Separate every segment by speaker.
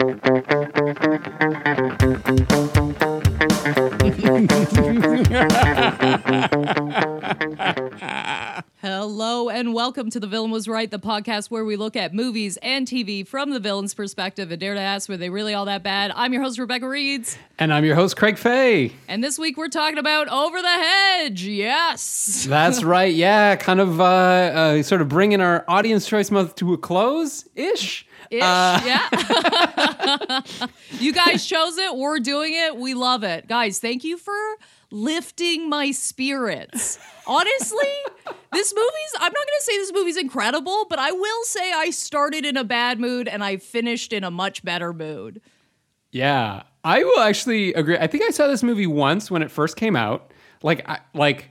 Speaker 1: Hello and welcome to The Villain Was Right, the podcast where we look at movies and TV from the villain's perspective and dare to ask, were they really all that bad? I'm your host, Rebecca Reeds.
Speaker 2: And I'm your host, Craig Fay.
Speaker 1: And this week we're talking about Over the Hedge. Yes.
Speaker 2: That's right. Yeah, kind of uh, uh, sort of bringing our audience choice month to a close ish.
Speaker 1: Ish,
Speaker 2: Uh,
Speaker 1: yeah. you guys chose it. We're doing it. We love it. Guys, thank you for lifting my spirits. Honestly, this movie's, I'm not going to say this movie's incredible, but I will say I started in a bad mood and I finished in a much better mood.
Speaker 2: Yeah, I will actually agree. I think I saw this movie once when it first came out. Like, I, like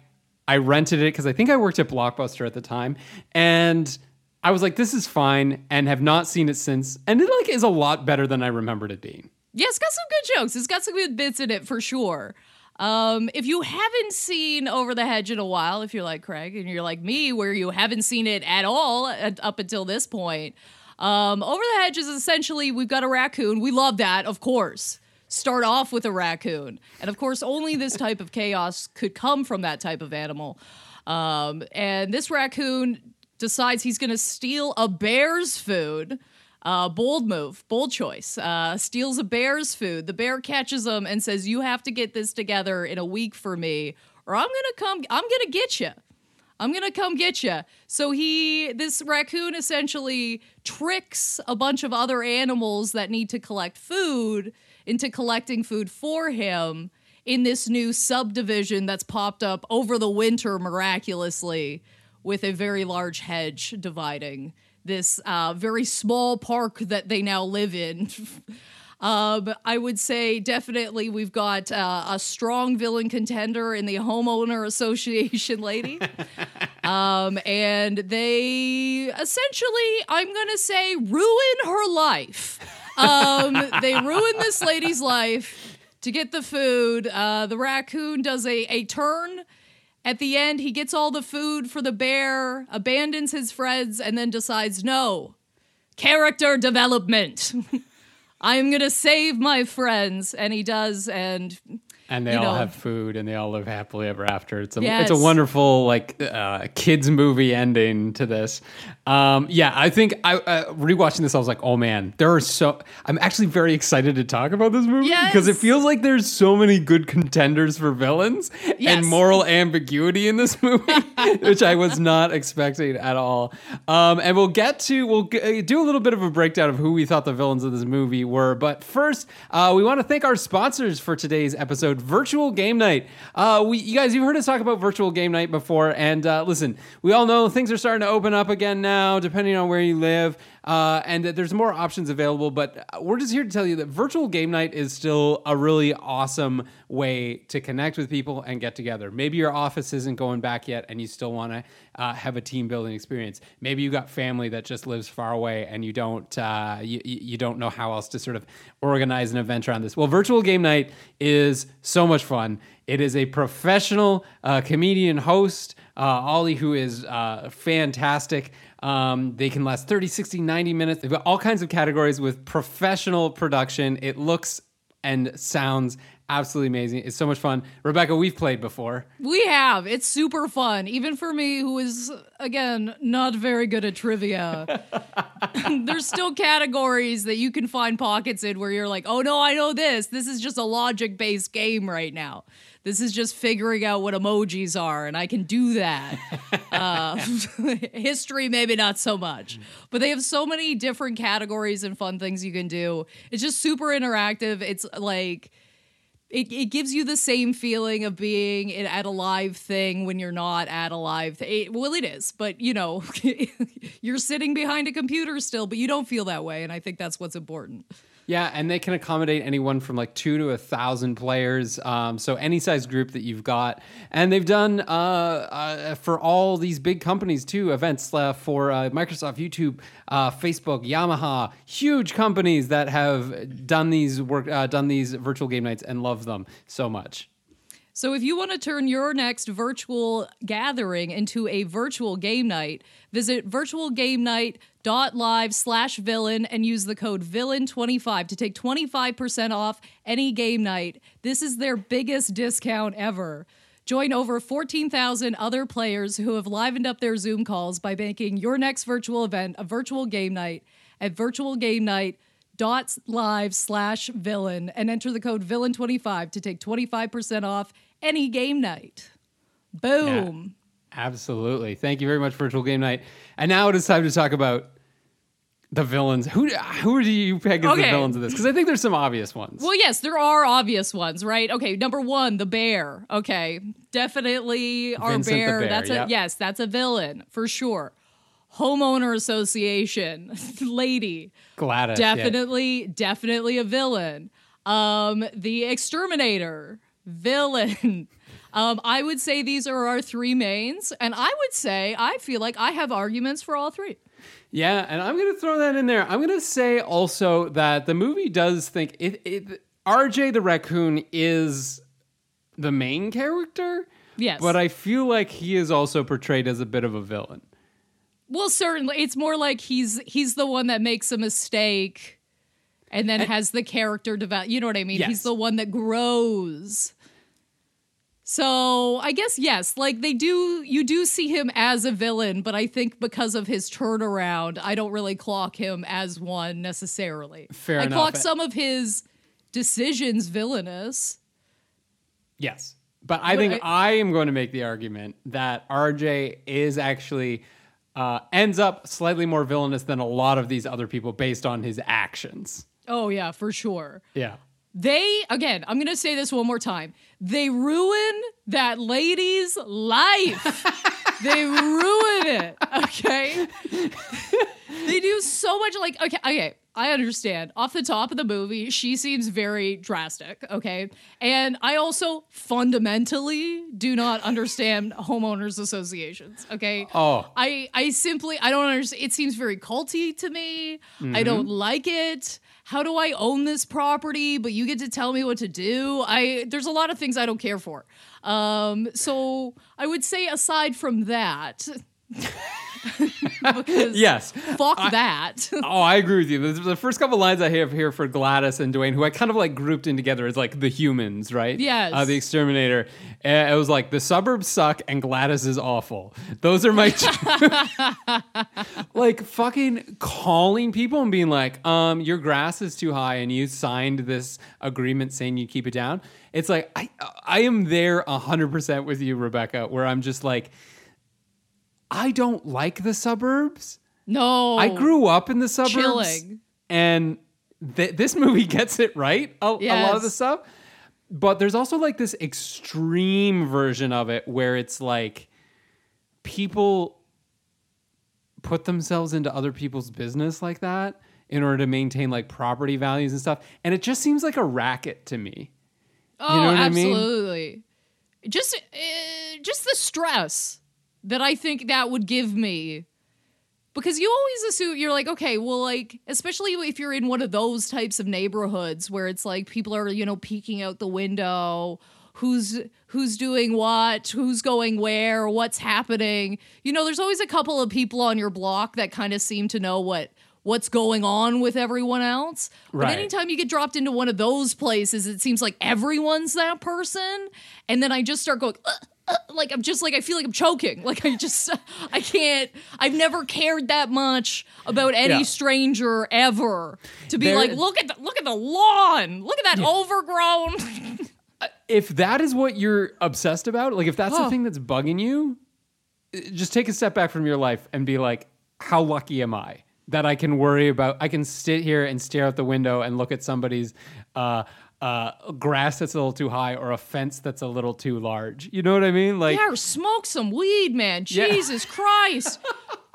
Speaker 2: I rented it because I think I worked at Blockbuster at the time, and I was like, "This is fine," and have not seen it since. And it like is a lot better than I remembered it being.
Speaker 1: Yeah, it's got some good jokes. It's got some good bits in it for sure. Um, if you haven't seen Over the Hedge in a while, if you're like Craig and you're like me, where you haven't seen it at all up until this point, um, Over the Hedge is essentially we've got a raccoon. We love that, of course. Start off with a raccoon. And of course, only this type of chaos could come from that type of animal. Um, and this raccoon decides he's going to steal a bear's food. Uh, bold move, bold choice. Uh, steals a bear's food. The bear catches him and says, "You have to get this together in a week for me, or I'm gonna come. I'm gonna get you. I'm gonna come get you." So he, this raccoon, essentially tricks a bunch of other animals that need to collect food into collecting food for him in this new subdivision that's popped up over the winter miraculously with a very large hedge dividing this uh, very small park that they now live in. um, I would say definitely we've got uh, a strong villain contender in the homeowner association lady. um, and they essentially, I'm going to say, ruin her life. Um, they ruin this lady's life to get the food. Uh, the raccoon does a, a turn. At the end, he gets all the food for the bear, abandons his friends, and then decides, no, character development. I'm going to save my friends. And he does. And
Speaker 2: and they
Speaker 1: you
Speaker 2: all
Speaker 1: know.
Speaker 2: have food and they all live happily ever after. It's a
Speaker 1: Yes.
Speaker 2: it's a wonderful like uh, kids movie ending to this. Um, yeah, I think I uh, rewatching this, I was like, oh man, there are so. I'm actually very excited to talk about this movie because it feels like there's so many good contenders for villains
Speaker 1: Yes.
Speaker 2: and moral ambiguity in this movie, which I was not expecting at all. Um, and we'll get to we'll g- uh, do a little bit of a breakdown of who we thought the villains of this movie were. But first, uh, we want to thank our sponsors for today's episode, Virtual Game Night. Uh, we you guys, you've heard us talk about Virtual Game Night before, and uh, listen, we all know things are starting to open up again now, depending on where you live. Uh, and that there's more options available, but we're just here to tell you that virtual game night is still a really awesome way to connect with people and get together. Maybe your office isn't going back yet and you still want to uh, have a team building experience. Maybe you got family that just lives far away and you don't uh, you, you don't know how else to sort of organize an event around this. Well, virtual game night is so much fun. It is a professional uh, comedian host, uh, Olly, who is uh, fantastic. Um, they can last 30, 60, 90 minutes. They've got all kinds of categories with professional production. It looks and sounds absolutely amazing. It's so much fun. Rebecca, we've played before.
Speaker 1: we have. It's super fun, even for me, who is, again, not very good at trivia. There's still categories that you can find pockets in where you're like, oh no, I know this. This is just a logic based game right now. This is just figuring out what emojis are, and I can do that. uh, history, maybe not so much, but they have so many different categories and fun things you can do. It's just super interactive. It's like, it, it gives you the same feeling of being at a live thing when you're not at a live thing. Well, it is, but you know, you're sitting behind a computer still, but you don't feel that way. And I think that's what's important.
Speaker 2: Yeah, and they can accommodate anyone from like two to a thousand players. Um, so any size group that you've got, and they've done uh, uh, for all these big companies too events uh, for uh, Microsoft, YouTube, uh, Facebook, Yamaha, huge companies that have done these work, uh, done these virtual game nights and love them so much.
Speaker 1: So if you want to turn your next virtual gathering into a virtual game night, visit virtualgamenight.live slash villain and use the code villain25 to take 25% off any game night. This is their biggest discount ever. Join over 14,000 other players who have livened up their Zoom calls by making your next virtual event a virtual game night at virtualgamenight.live slash villain and enter the code villain25 to take 25% off any game night. Boom.
Speaker 2: Absolutely. Thank you very much, Virtual Game Night. And now it is time to talk about the villains. Who who do you peg as the villains of this? Because I think there's some obvious ones.
Speaker 1: Well, yes, there are obvious ones, right? Okay, number one, the bear. Okay, definitely our bear.
Speaker 2: bear,
Speaker 1: That's a yes, that's a villain for sure. Homeowner association lady,
Speaker 2: Gladys. yeah.
Speaker 1: definitely, definitely a villain. Um, the exterminator, villain. Um, I would say these are our three mains, and I would say I feel like I have arguments for all three.
Speaker 2: Yeah, and I'm going to throw that in there. I'm going to say also that the movie does think it, it RJ the raccoon is the main character.
Speaker 1: Yes.
Speaker 2: But I feel like he is also portrayed as a bit of a villain.
Speaker 1: Well, certainly, it's more like he's he's the one that makes a mistake, and then has the character develop. You know what I mean?
Speaker 2: Yes.
Speaker 1: He's the one that grows. So I guess yes, like they do. You do see him as a villain, but I think because of his turnaround, I don't really clock him as one necessarily.
Speaker 2: Fair
Speaker 1: I
Speaker 2: enough.
Speaker 1: clock some of his decisions villainous.
Speaker 2: Yes. But I
Speaker 1: But
Speaker 2: think I, am going to make the argument that RJ is actually uh, ends up slightly more villainous than a lot of these other people based on his actions.
Speaker 1: Oh yeah, for sure.
Speaker 2: Yeah.
Speaker 1: They again, I'm gonna say this one more time. They ruin that lady's life. they ruin it. Okay. they do so much like okay, okay. I understand. Off the top of the movie, she seems very drastic, okay? And I also fundamentally do not understand homeowners associations, okay?
Speaker 2: Oh.
Speaker 1: I I simply I don't understand. It seems very culty to me. I don't like it. How do I own this property? But you get to tell me what to do. I there's a lot of things I don't care for. Um, so I would say aside from that,
Speaker 2: Yes.
Speaker 1: fuck that.
Speaker 2: Oh, I agree with you. The, the first couple lines I have here for Gladys and Dwayne, who I kind of like grouped in together as like the humans, right?
Speaker 1: Yes.
Speaker 2: Uh, the exterminator. Uh, it was like the suburbs suck and Gladys is awful. Those are my like fucking calling people and being like, um, your grass is too high and you signed this agreement saying you keep it down. It's like I I am there hundred percent with you, Rebecca, where I'm just like, I don't like the suburbs.
Speaker 1: no,
Speaker 2: I grew up in the suburbs,
Speaker 1: Chilling.
Speaker 2: and th- this movie gets it right. A, a lot of the stuff, but there's also like this extreme version of it where it's like people put themselves into other people's business like that in order to maintain like property values and stuff, and it just seems like a racket to me.
Speaker 1: Oh,
Speaker 2: know what I mean?
Speaker 1: absolutely. Just, uh, just the stress that I think that would give me, because you always assume you're like, okay, well, like, especially if you're in one of those types of neighborhoods where it's like people are, you know, peeking out the window, who's who's doing what, who's going where, what's happening. You know, there's always a couple of people on your block that kind of seem to know what what's going on with everyone else. But anytime you get dropped into one of those places, it seems like everyone's that person. And then I just start going, "Uh, uh," like I'm just like I feel like I'm choking. Like I just I can't. I've never cared that much about any
Speaker 2: Yeah.
Speaker 1: stranger ever to be
Speaker 2: There-
Speaker 1: like, look at the look at the lawn, look at that overgrown.
Speaker 2: if that is what you're obsessed about, like if that's the
Speaker 1: Oh.
Speaker 2: thing that's bugging you, uh, just take a step back from your life and be like, how lucky am I that I can worry about? I can sit here and stare out the window and look at somebody's uh, uh, grass that's a little too high or a fence that's a little too large. You know what I mean? Like,
Speaker 1: yeah, smoke some weed, man.
Speaker 2: Yeah.
Speaker 1: Jesus Christ.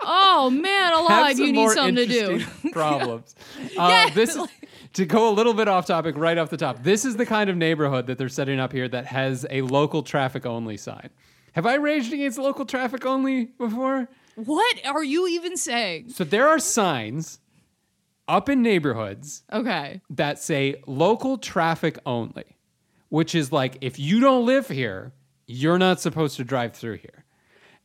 Speaker 1: Oh man, alive, you need something to do.
Speaker 2: problems. Uh,
Speaker 1: Yeah,
Speaker 2: this is, to go a little bit off topic right off the top, this is the kind of neighborhood that they're setting up here that has a local traffic only sign. Have I raged against local traffic only before?
Speaker 1: What are you even saying?
Speaker 2: So there are signs up in neighborhoods
Speaker 1: Okay.
Speaker 2: that say local traffic only, which is like if you don't live here, you're not supposed to drive through here.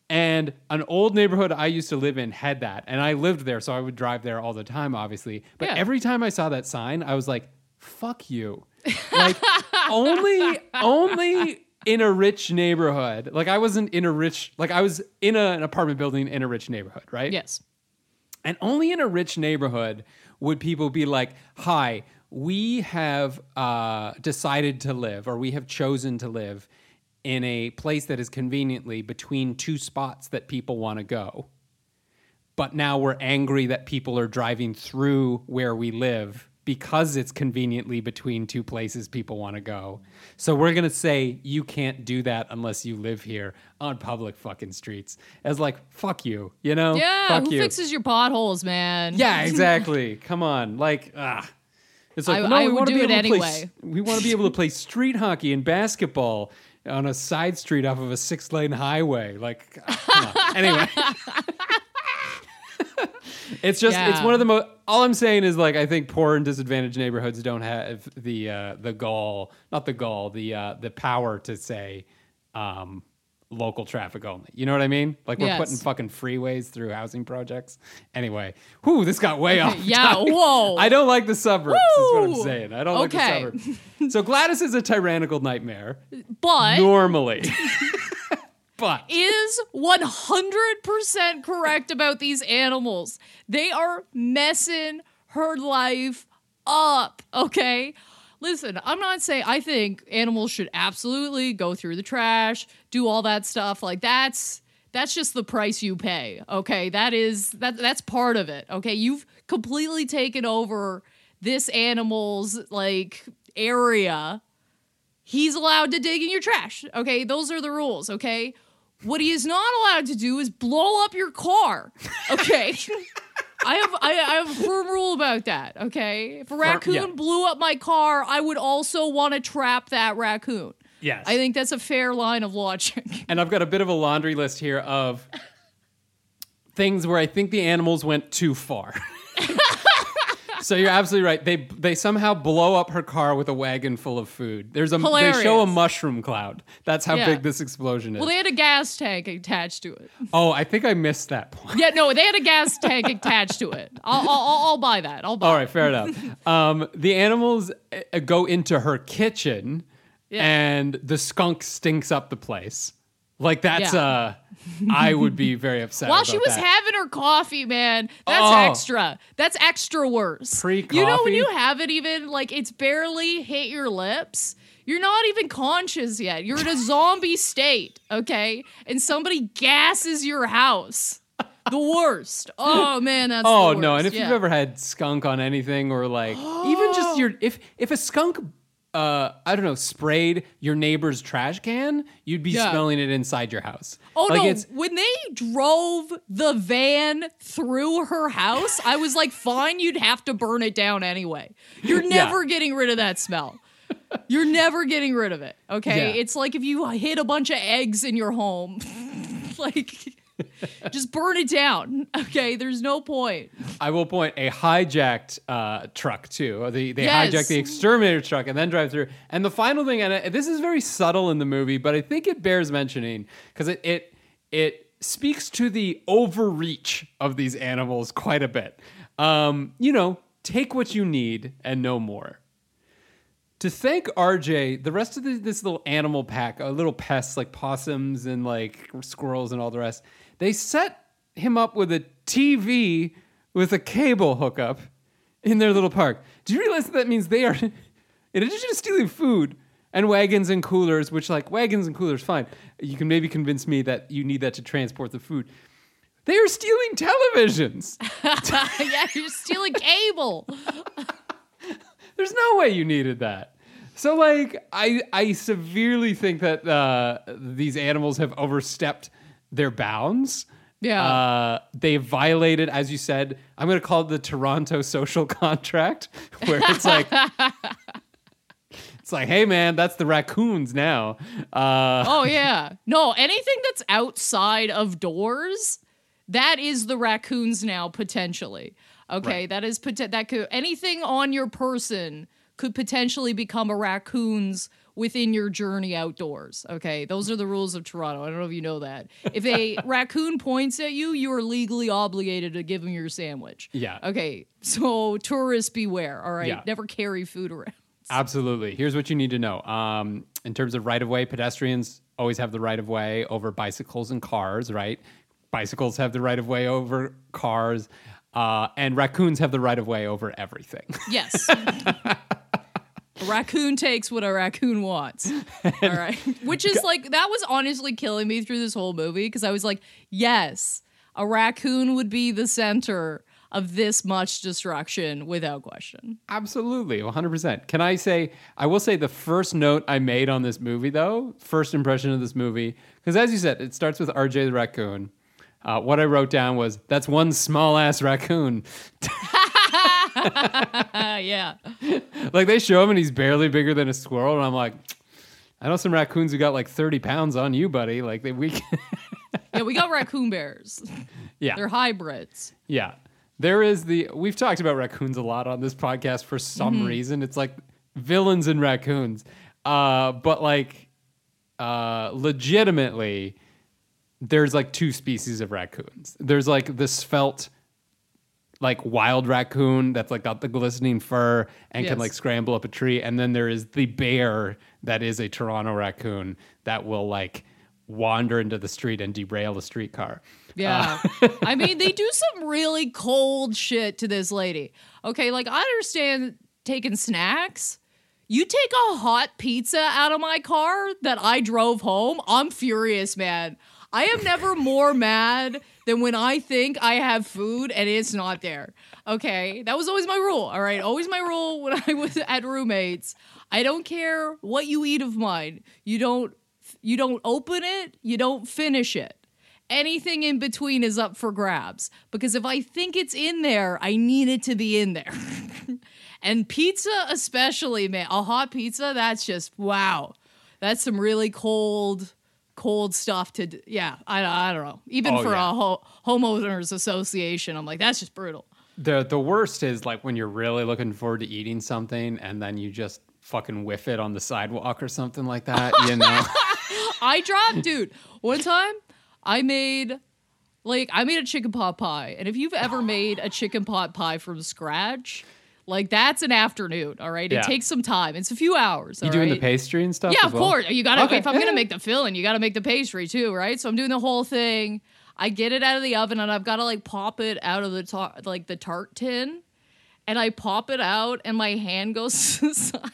Speaker 2: And an old neighborhood I used to live in had that, and I lived there, so I would drive there all the time, obviously. But
Speaker 1: Yeah.
Speaker 2: every time I saw that sign, I was like, "Fuck you!" Like only, only in a rich neighborhood. Like I wasn't in a rich, like I was in a- an apartment building in a rich neighborhood, right?
Speaker 1: Yes.
Speaker 2: And only in a rich neighborhood would people be like, hi, we have uh, decided to live or we have chosen to live in a place that is conveniently between two spots that people want to go. But now we're angry that people are driving through where we live because it's conveniently between two places people want to go. So we're going to say you can't do that unless you live here on public fucking streets. As like, fuck you, you know?
Speaker 1: Yeah.
Speaker 2: Fuck
Speaker 1: who
Speaker 2: you.
Speaker 1: fixes your potholes, man?
Speaker 2: Yeah, exactly. Come on, like, ah. It's like
Speaker 1: I-
Speaker 2: no,
Speaker 1: I
Speaker 2: we want to
Speaker 1: do
Speaker 2: be
Speaker 1: it
Speaker 2: able to play.
Speaker 1: anyway.
Speaker 2: We want to be able to play street hockey and basketball on a side street off of a six lane highway. Like, come on. anyway. It's just it's one of the most. All I'm saying is like I think poor and disadvantaged neighborhoods don't have the uh, the gall, not the gall, the uh, the power to say um, local traffic only. You know what I mean? Like we're
Speaker 1: Yes.
Speaker 2: putting fucking freeways through housing projects. Anyway, whoo, this got way off.
Speaker 1: Yeah,
Speaker 2: topic.
Speaker 1: whoa.
Speaker 2: I don't like the suburbs. Is what I'm saying. I don't
Speaker 1: Okay.
Speaker 2: like the suburbs. So Gladys is a tyrannical nightmare
Speaker 1: But
Speaker 2: normally,
Speaker 1: is 100% correct about these animals. They are messing her life up, okay? Listen, I'm not saying I think animals should absolutely go through the trash, do all that stuff. Like that's that's just the price you pay, okay? That is that that's part of it. Okay? You've completely taken over this animal's like area he's allowed to dig in your trash. Okay, those are the rules. Okay, what he is not allowed to do is blow up your car. Okay. I have I, I have a firm rule about that. Okay, if a raccoon
Speaker 2: yeah.
Speaker 1: blew up my car, I would also want to trap that raccoon.
Speaker 2: yes,
Speaker 1: I think that's a fair line of logic.
Speaker 2: And I've got a bit of a laundry list here of things where I think the animals went too far. so you're absolutely right. They they somehow blow up her car with a wagon full of food. There's a they show a mushroom cloud. That's how
Speaker 1: Yeah.
Speaker 2: big this explosion is.
Speaker 1: well, they had a gas tank attached to it.
Speaker 2: oh, I think I missed that point.
Speaker 1: Yeah, no, they had a gas tank attached to it. I'll, I'll, I'll, I'll buy that. I'll buy.
Speaker 2: All right, fair enough. Um, the animals uh, go into her kitchen,
Speaker 1: Yeah.
Speaker 2: and the skunk stinks up the place. Like that's
Speaker 1: Yeah.
Speaker 2: uh, I would be very upset.
Speaker 1: While she was
Speaker 2: that.
Speaker 1: having her coffee, man, that's
Speaker 2: Oh.
Speaker 1: extra. That's extra worse.
Speaker 2: Pre-coffee?
Speaker 1: You know when you have it even like it's barely hit your lips. You're not even conscious yet. You're in a zombie state, okay? And somebody gasses your house. The worst. Oh man, that's
Speaker 2: Oh no! And if
Speaker 1: Yeah.
Speaker 2: you've ever had skunk on anything, or like even just your if if a skunk, uh, I don't know, sprayed your neighbor's trash can, you'd be
Speaker 1: Yeah.
Speaker 2: smelling it inside your house.
Speaker 1: Oh
Speaker 2: like
Speaker 1: no!
Speaker 2: It's,
Speaker 1: When they drove the van through her house, I was like, "Fine, you'd have to burn it down anyway. You're
Speaker 2: Yeah.
Speaker 1: never getting rid of that smell. You're never getting rid of it. Okay?
Speaker 2: Yeah.
Speaker 1: It's like if you hid a bunch of eggs in your home, like." Just burn it down. Okay, there's no point.
Speaker 2: I will point a hijacked uh, truck too. They they
Speaker 1: Yes.
Speaker 2: hijack the exterminator truck and then drive through. And the final thing, and uh, this is very subtle in the movie, but I think it bears mentioning because it it it speaks to the overreach of these animals quite a bit. Um, you know, take what you need and no more. To thank RJ, the rest of the, this little animal pack, uh, little pests like possums and like squirrels and all the rest, they set him up with a TV with a cable hookup in their little park. Do you realize that, that means they are, in addition to stealing food and wagons and coolers, which like wagons and coolers, fine. You can maybe convince me that you need that to transport the food. They are stealing televisions.
Speaker 1: yeah, you're stealing cable.
Speaker 2: There's no way you needed that. So like I I severely think that uh, these animals have overstepped their bounds
Speaker 1: Yeah.
Speaker 2: Uh, they violated, as you said, I'm going to call it the Toronto social contract, where it's like, it's like, hey man, that's the raccoons now. Uh,
Speaker 1: Oh yeah. No, anything that's outside of doors, that is the raccoons now potentially. Okay,
Speaker 2: Right.
Speaker 1: that is that could anything on your person could potentially become a raccoon's within your journey outdoors. Okay, those are the rules of Toronto. I don't know if you know that. If a raccoon points at you, you are legally obligated to give him your sandwich.
Speaker 2: Yeah.
Speaker 1: Okay, so tourists beware. All right,
Speaker 2: Yeah.
Speaker 1: never carry food around.
Speaker 2: Absolutely. Here's what you need to know. Um, in terms of right of way, pedestrians always have the right of way over bicycles and cars, right? Bicycles have the right of way over cars, uh, and raccoons have the right of way over everything.
Speaker 1: Yes. raccoon takes what a raccoon wants. All right. Which is like, that was honestly killing me through this whole movie because I was like, yes, a raccoon would be the center of this much destruction without question.
Speaker 2: Absolutely, 100%. Can I say, I will say the first note I made on this movie, though, first impression of this movie, because as you said, it starts with RJ the raccoon. Uh, what I wrote down was, that's one small ass raccoon.
Speaker 1: Yeah.
Speaker 2: like they show him and he's barely bigger than a squirrel, and I'm like, I know some raccoons who got like 30 pounds on you, buddy. Like they, we,
Speaker 1: Yeah, we got raccoon bears.
Speaker 2: yeah,
Speaker 1: They're hybrids.
Speaker 2: yeah. There is the we've talked about raccoons a lot on this podcast for some
Speaker 1: Mm-hmm.
Speaker 2: reason. It's like villains and raccoons, uh, but like uh, legitimately, there's like two species of raccoons. There's like the svelte, like wild raccoon that's like got the glistening fur and can like scramble up a tree, and then there is the bear that is a Toronto raccoon that will like wander into the street and derail a streetcar.
Speaker 1: Yeah. Uh, I mean, they do some really cold shit to this lady. Okay, like I understand taking snacks. You take a hot pizza out of my car that I drove home, I'm furious, man. I am never more mad than when I think I have food and it's not there. Okay, that was always my rule. All right, always my rule when I was at roommates. I don't care what you eat of mine. You don't you don't open it, you don't finish it anything in between is up for grabs because if I think it's in there, I need it to be in there. and pizza, especially, man, a hot pizza, that's just wow. That's some really cold, cold stuff to, d- yeah, I, I don't know. Even
Speaker 2: Oh,
Speaker 1: for
Speaker 2: yeah.
Speaker 1: a ho- homeowners association, I'm like, that's just brutal.
Speaker 2: The the worst is like when you're really looking forward to eating something and then you just fucking whiff it on the sidewalk or something like that. You know.
Speaker 1: I dropped, dude. One time, I made like I made a chicken pot pie, and if you've ever made a chicken pot pie from scratch, like that's an afternoon. All right,
Speaker 2: Yeah.
Speaker 1: it takes some time. It's a few hours.
Speaker 2: You doing the pastry and stuff?
Speaker 1: Yeah, of
Speaker 2: well?
Speaker 1: course. You gotta
Speaker 2: Okay,
Speaker 1: if I'm
Speaker 2: yeah,
Speaker 1: gonna make the filling, you gotta make the pastry too, right? So I'm doing the whole thing. I get it out of the oven and I've gotta like pop it out of the top like the tart tin. And I pop it out and my hand goes to the side.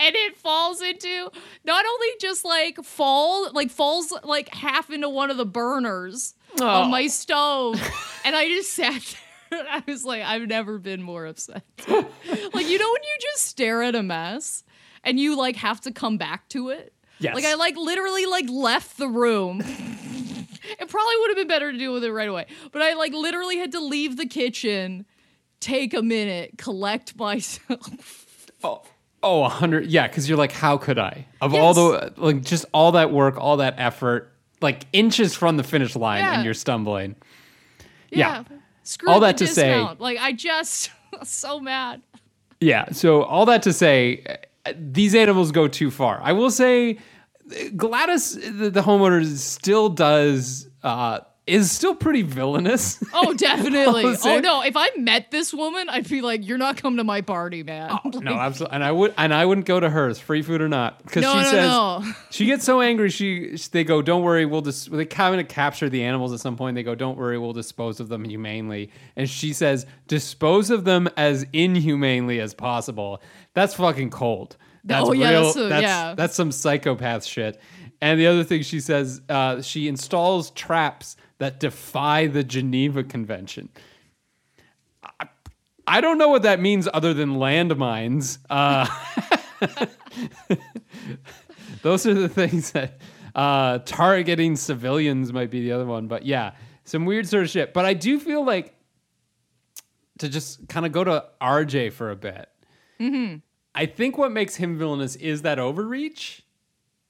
Speaker 1: And it falls into not only just like fall, like falls like half into one of the burners
Speaker 2: Oh.
Speaker 1: on my stove. and I just sat there I was like, I've never been more upset. like, you know, when you just stare at a mess and you like have to come back to it?
Speaker 2: Yes.
Speaker 1: Like I like literally like left the room. it probably would have been better to deal with it right away. But I like literally had to leave the kitchen, take a minute, collect myself.
Speaker 2: Oh, oh, a hundred. Yeah, because you're like, how could I? Of all the like, just all that work, all that effort, like inches from the finish line,
Speaker 1: Yeah.
Speaker 2: and you're stumbling. Yeah.
Speaker 1: Screw
Speaker 2: All
Speaker 1: the
Speaker 2: that to say-
Speaker 1: discount. like I just so mad.
Speaker 2: Yeah. So all that to say, these animals go too far. I will say, Gladys, the, the homeowner, still does. Uh, is still pretty villainous.
Speaker 1: Oh, definitely. Oh no, if I met this woman, I'd be like, "You're not coming to my party, man." Like,
Speaker 2: Oh, no, absolutely. And I would, and I wouldn't go to hers, free food or not, because
Speaker 1: No,
Speaker 2: she
Speaker 1: no,
Speaker 2: says
Speaker 1: no.
Speaker 2: she gets so angry. She, they go, "Don't worry, we'll just." They kind of capture the animals at some point. They go, "Don't worry, we'll dispose of them humanely." And she says, "Dispose of them as inhumanely as possible." That's fucking cold. That's
Speaker 1: Oh, yeah,
Speaker 2: real.
Speaker 1: that's a-
Speaker 2: that's,
Speaker 1: yeah.
Speaker 2: that's some psychopath shit. And the other thing she says, uh, she installs traps that defy the Geneva Convention. I, I don't know what that means other than landmines. Uh, those are the things that Uh, targeting civilians might be the other one, but yeah, some weird sort of shit. But I do feel like to just kind of go to RJ for a bit.
Speaker 1: Mm-hmm.
Speaker 2: I think what makes him villainous is that overreach.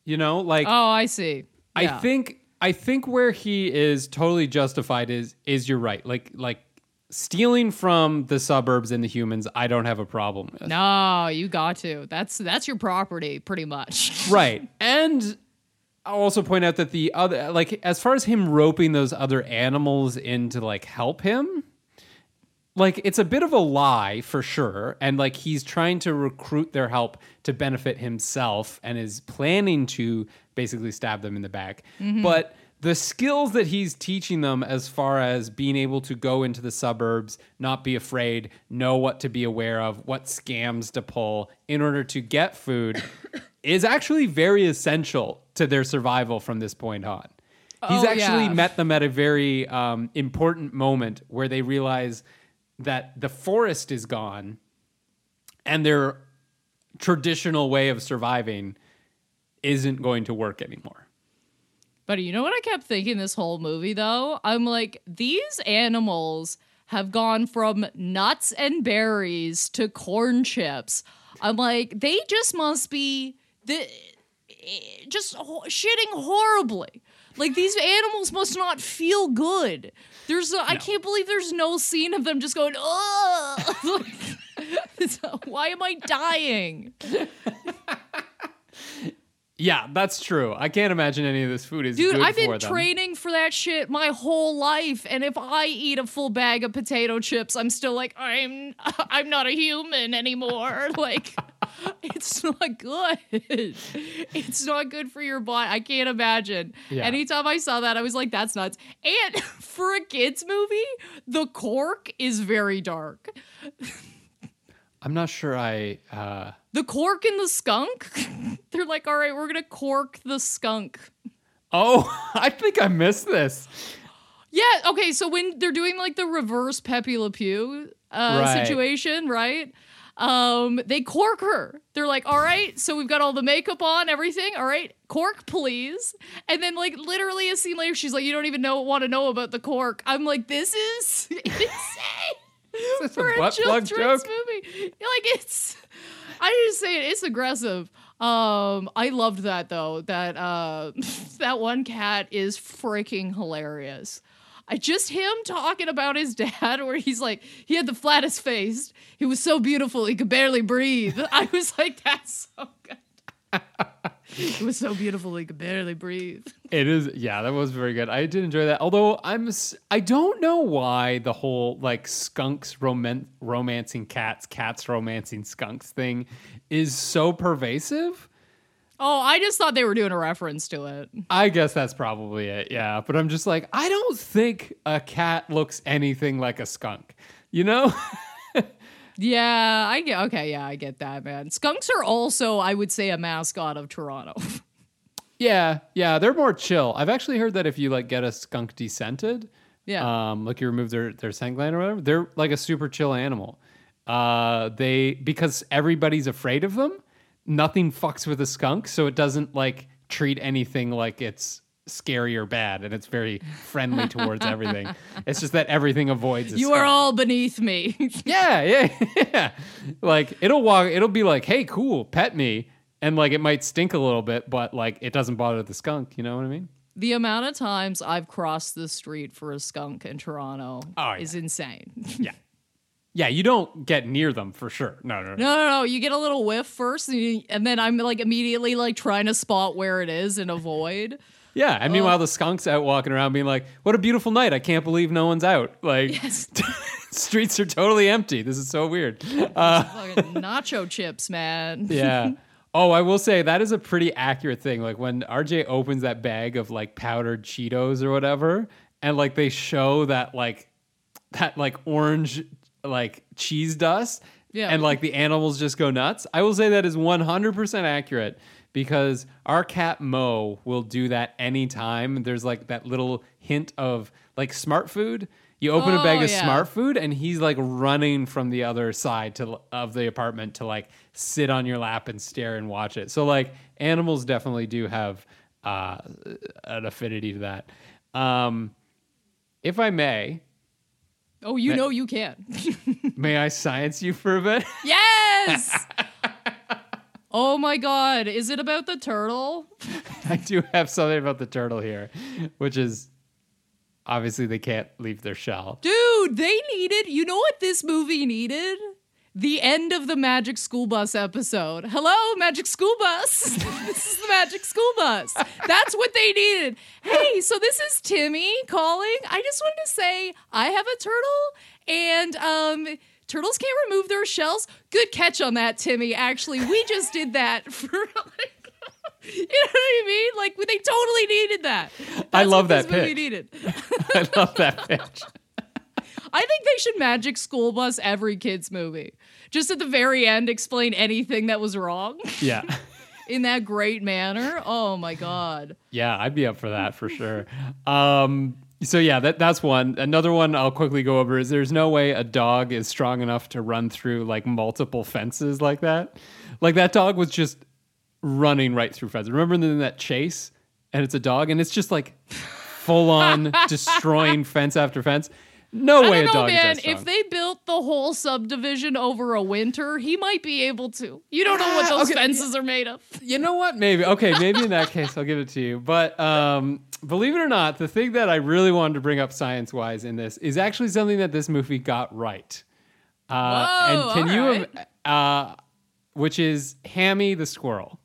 Speaker 2: You know, like
Speaker 1: Oh, I see.
Speaker 2: I think I think where he is totally justified is is you're right. Like like stealing from the suburbs and the humans, I don't have a problem with.
Speaker 1: No, you got to. That's that's your property, pretty much.
Speaker 2: Right. And I'll also point out that the other like as far as him roping those other animals in to like help him, like it's a bit of a lie for sure. And like he's trying to recruit their help to benefit himself and is planning to basically stab them in the back. But the skills that he's teaching them as far as being able to go into the suburbs, not be afraid, know what to be aware of, what scams to pull in order to get food is actually very essential to their survival from this point on. He's
Speaker 1: Oh,
Speaker 2: actually
Speaker 1: yeah.
Speaker 2: met them at a very um, important moment where they realize that the forest is gone and their traditional way of surviving isn't going to work anymore.
Speaker 1: But you know what I kept thinking this whole movie though? I'm like, these animals have gone from nuts and berries to corn chips. I'm like, they just must be the just shitting horribly. Like these animals must not feel good. There's, I I can't believe there's no scene of them just going, oh, why am I dying?
Speaker 2: Yeah, that's true. I can't imagine any of this food is
Speaker 1: Dude,
Speaker 2: good thing.
Speaker 1: Dude, I've been
Speaker 2: for
Speaker 1: training for that shit my whole life, and if I eat a full bag of potato chips, I'm still like I'm I'm not a human anymore. like it's not good. It's not good for your body. I can't imagine.
Speaker 2: Yeah.
Speaker 1: Anytime I saw that, I was like, that's nuts. And for a kids movie, the cork is very dark.
Speaker 2: I'm not sure I uh
Speaker 1: The cork and the skunk, they're like, all right, we're gonna cork the skunk.
Speaker 2: Oh, I think I missed this.
Speaker 1: Yeah. Okay. So when they're doing like the reverse Pepe Le Pew uh,
Speaker 2: Right.
Speaker 1: situation, right? Um, they cork her. They're like, all right, so we've got all the makeup on, everything. All right, cork, please. And then, like, literally a scene later, she's like, you don't even know want to know about the cork. I'm like, this is insane
Speaker 2: this a
Speaker 1: for a,
Speaker 2: butt plug joke?
Speaker 1: movie. Like, it's. I just say it. It's aggressive. Um, I loved that though. That uh, that one cat is freaking hilarious. I just him talking about his dad, where he's like, he had the flattest face. He was so beautiful, he could barely breathe. I was like, that's so good. he was so beautiful, he could barely breathe.
Speaker 2: It is, yeah, that was very good. I did enjoy that. Although I'm, I don't know why the whole like skunks roman- romancing cats, cats romancing skunks thing is so pervasive.
Speaker 1: Oh, I just thought they were doing a reference to it.
Speaker 2: I guess that's probably it. Yeah, but I'm just like, I don't think a cat looks anything like a skunk. You know?
Speaker 1: Yeah, I get. Okay, yeah, I get that, man. Skunks are also, I would say, a mascot of Toronto.
Speaker 2: yeah, yeah, they're more chill. I've actually heard that if you like get a skunk descented,
Speaker 1: yeah.
Speaker 2: um, like you remove their their scent gland or whatever, they're like a super chill animal. Uh, they because everybody's afraid of them. Nothing fucks with a skunk, so it doesn't like treat anything like it's scary or bad, and it's very friendly towards everything. It's just that everything avoids.
Speaker 1: You are all beneath me.
Speaker 2: Yeah, yeah, yeah. Like it'll walk. It'll be like, "Hey, cool, pet me," and like it might stink a little bit, but like it doesn't bother the skunk. You know what I mean?
Speaker 1: the amount of times I've crossed the street for a skunk in Toronto
Speaker 2: Oh, yeah.
Speaker 1: is insane.
Speaker 2: Yeah, yeah. You don't get near them for sure. No, no, no.
Speaker 1: No, no, no. You get a little whiff first, and, you, and then I'm like immediately like trying to spot where it is and avoid.
Speaker 2: Yeah, and meanwhile oh. the skunk's out walking around being like, "What a beautiful night! I can't believe no one's out. Like,
Speaker 1: Yes.
Speaker 2: streets are totally empty. This is so weird."
Speaker 1: Uh, fucking nacho chips, man.
Speaker 2: yeah. Oh, I will say that is a pretty accurate thing. Like when RJ opens that bag of like powdered Cheetos or whatever, and like they show that like that like orange like cheese dust,
Speaker 1: Yeah.
Speaker 2: and like the animals just go nuts. I will say that is 100% accurate because our cat Mo will do that anytime. There's like that little hint of like smart food. You open a bag
Speaker 1: Oh,
Speaker 2: of
Speaker 1: yeah.
Speaker 2: smart food and he's like running from the other side to of the apartment to like sit on your lap and stare and watch it. So like animals definitely do have uh, an affinity to that. Um, if I may,
Speaker 1: Oh, you know you can.
Speaker 2: may I science you for a bit?
Speaker 1: yes. oh my god, is it about the turtle?
Speaker 2: I do have something about the turtle here, which is obviously they can't leave their shell.
Speaker 1: Dude, they needed, you know what this movie needed? The end of the Magic School Bus episode. Hello, Magic School Bus. this is the Magic School Bus. That's what they needed. Hey, so this is Timmy calling. I just wanted to say I have a turtle and um turtles can't remove their shells. Good catch on that, Timmy. Actually, we just did that for like you know what I mean? Like they totally needed that.
Speaker 2: I love that pitch.
Speaker 1: needed.
Speaker 2: I love that pitch.
Speaker 1: I think they should magic school bus every kids movie. Just at the very end, explain anything that was wrong
Speaker 2: Yeah.
Speaker 1: in that great manner. Oh my god.
Speaker 2: Yeah, I'd be up for that for sure. Um, so yeah, that that's one. Another one I'll quickly go over is there's no way a dog is strong enough to run through like multiple fences like that. Like that dog was just running right through fences. Remember in that chase? And it's a dog, and it's just like full on destroying fence after fence. No way
Speaker 1: know,
Speaker 2: dog
Speaker 1: man. If they built the whole subdivision over a winter, he might be able to. You don't know what those
Speaker 2: Okay,
Speaker 1: fences are made of.
Speaker 2: You know what? Maybe. Okay, maybe in that case, I'll give it to you. But um, believe it or not, the thing that I really wanted to bring up science wise in this is actually something that this movie got right. Uh,
Speaker 1: Whoa,
Speaker 2: and can you, im- uh, which is Hammy the squirrel.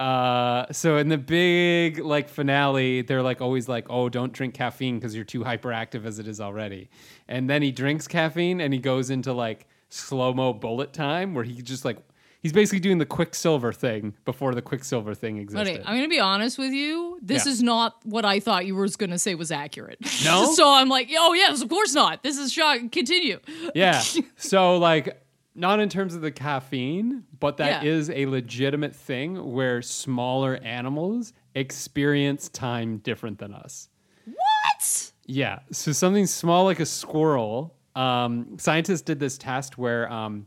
Speaker 2: Uh, so in the big like finale, they're like always like, "Oh, don't drink caffeine because you're too hyperactive as it is already." And then he drinks caffeine and he goes into like slow mo bullet time, where he just like he's basically doing the Quicksilver thing before the Quicksilver thing existed.
Speaker 1: Buddy, I'm gonna be honest with you. This
Speaker 2: Yeah.
Speaker 1: is not what I thought you were gonna say was accurate.
Speaker 2: No?
Speaker 1: so I'm like, oh yes, of course not. This is shock. Continue.
Speaker 2: yeah. So like not in terms of the caffeine, but that
Speaker 1: Yeah.
Speaker 2: is a legitimate thing where smaller animals experience time different than us.
Speaker 1: What?
Speaker 2: Yeah. So something small like a squirrel. Um, scientists did this test where um,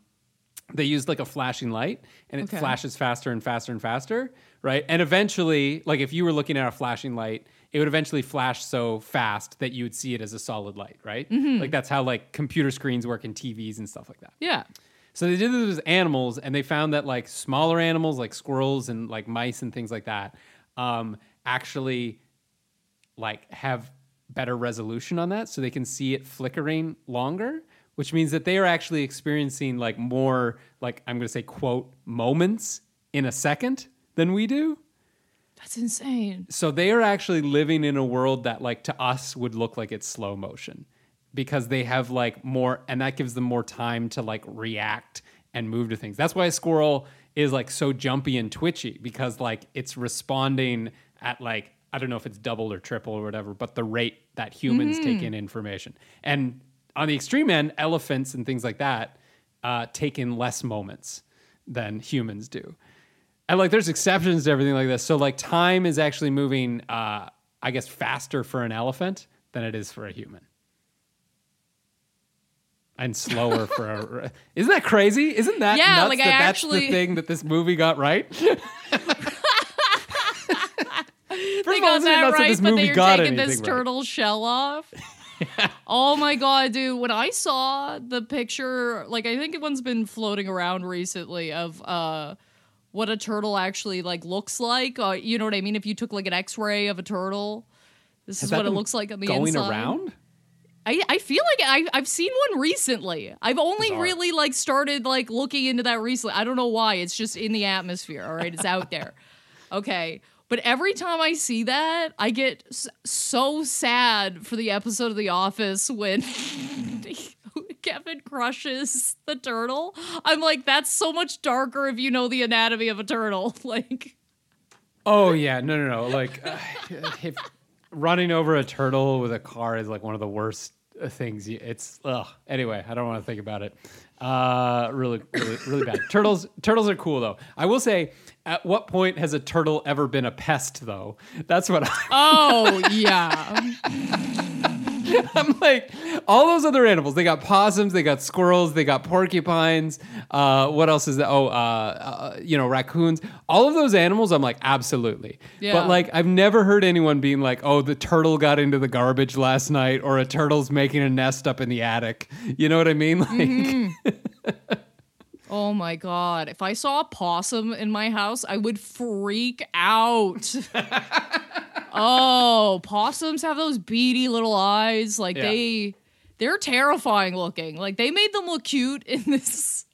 Speaker 2: they used like a flashing light and it
Speaker 1: Okay.
Speaker 2: flashes faster and faster and faster, right? And eventually, like if you were looking at a flashing light, it would eventually flash so fast that you would see it as a solid light, right?
Speaker 1: Mm-hmm.
Speaker 2: Like that's how like computer screens work in TVs and stuff like that.
Speaker 1: Yeah.
Speaker 2: So they did this with animals, and they found that like smaller animals, like squirrels and like mice and things like that, um, actually like have better resolution on that, so they can see it flickering longer. Which means that they are actually experiencing like more like I'm going to say quote moments in a second than we do.
Speaker 1: That's insane.
Speaker 2: So they are actually living in a world that like to us would look like it's slow motion because they have like more and that gives them more time to like react and move to things. That's why a squirrel is like so jumpy and twitchy because like it's responding at like I don't know if it's double or triple or whatever, but the rate that humans take in information. And on the extreme end, elephants and things like that uh, take in less moments than humans do. And like there's exceptions to everything like this. So like time is actually moving uh I guess faster for an elephant than it is for a human. And slower for a Isn't that crazy? Isn't that
Speaker 1: Yeah,
Speaker 2: nuts
Speaker 1: like,
Speaker 2: that
Speaker 1: I
Speaker 2: that's
Speaker 1: actually-
Speaker 2: the thing that this movie got right?
Speaker 1: they
Speaker 2: First
Speaker 1: got that right,
Speaker 2: this
Speaker 1: but
Speaker 2: movie
Speaker 1: they're taking this
Speaker 2: right?
Speaker 1: turtle shell off. Oh my god, dude! When I saw the picture, like I think one's been floating around recently of uh, what a turtle actually like looks like. Uh, you know what I mean? If you took like an X-ray of a turtle, this
Speaker 2: Has
Speaker 1: is what it looks like on the
Speaker 2: going
Speaker 1: inside.
Speaker 2: around?
Speaker 1: I, I feel like I, I've seen one recently. I've only
Speaker 2: Bizarre.
Speaker 1: really like started like looking into that recently. I don't know why. It's just in the atmosphere. All right, it's out there. Okay, but every time I see that, I get so sad for the episode of The Office when Kevin crushes the turtle. I'm like, that's so much darker if you know the anatomy of a turtle. Like,
Speaker 2: Oh yeah, no, no, no. Like, uh, if running over a turtle with a car is like one of the worst uh, things. You, it's ugh. Anyway, I don't want to think about it. Uh, really, really, really bad. Turtles, turtles are cool though. I will say, at what point has a turtle ever been a pest though? That's what I.
Speaker 1: oh yeah,
Speaker 2: I'm like, all those other animals. They got possums, they got squirrels, they got porcupines. Uh, what else is that? Oh, uh, uh, you know, raccoons. All of those animals, I'm like, absolutely.
Speaker 1: Yeah.
Speaker 2: But like, I've never heard anyone being like, oh, the turtle got into the garbage last night, or a turtle's making a nest up in the attic. You know what I mean? Like,
Speaker 1: Mm-hmm. Oh my god. If I saw a possum in my house, I would freak out. oh, possums have those beady little eyes. Like
Speaker 2: Yeah.
Speaker 1: they they're terrifying looking. Like they made them look cute in this.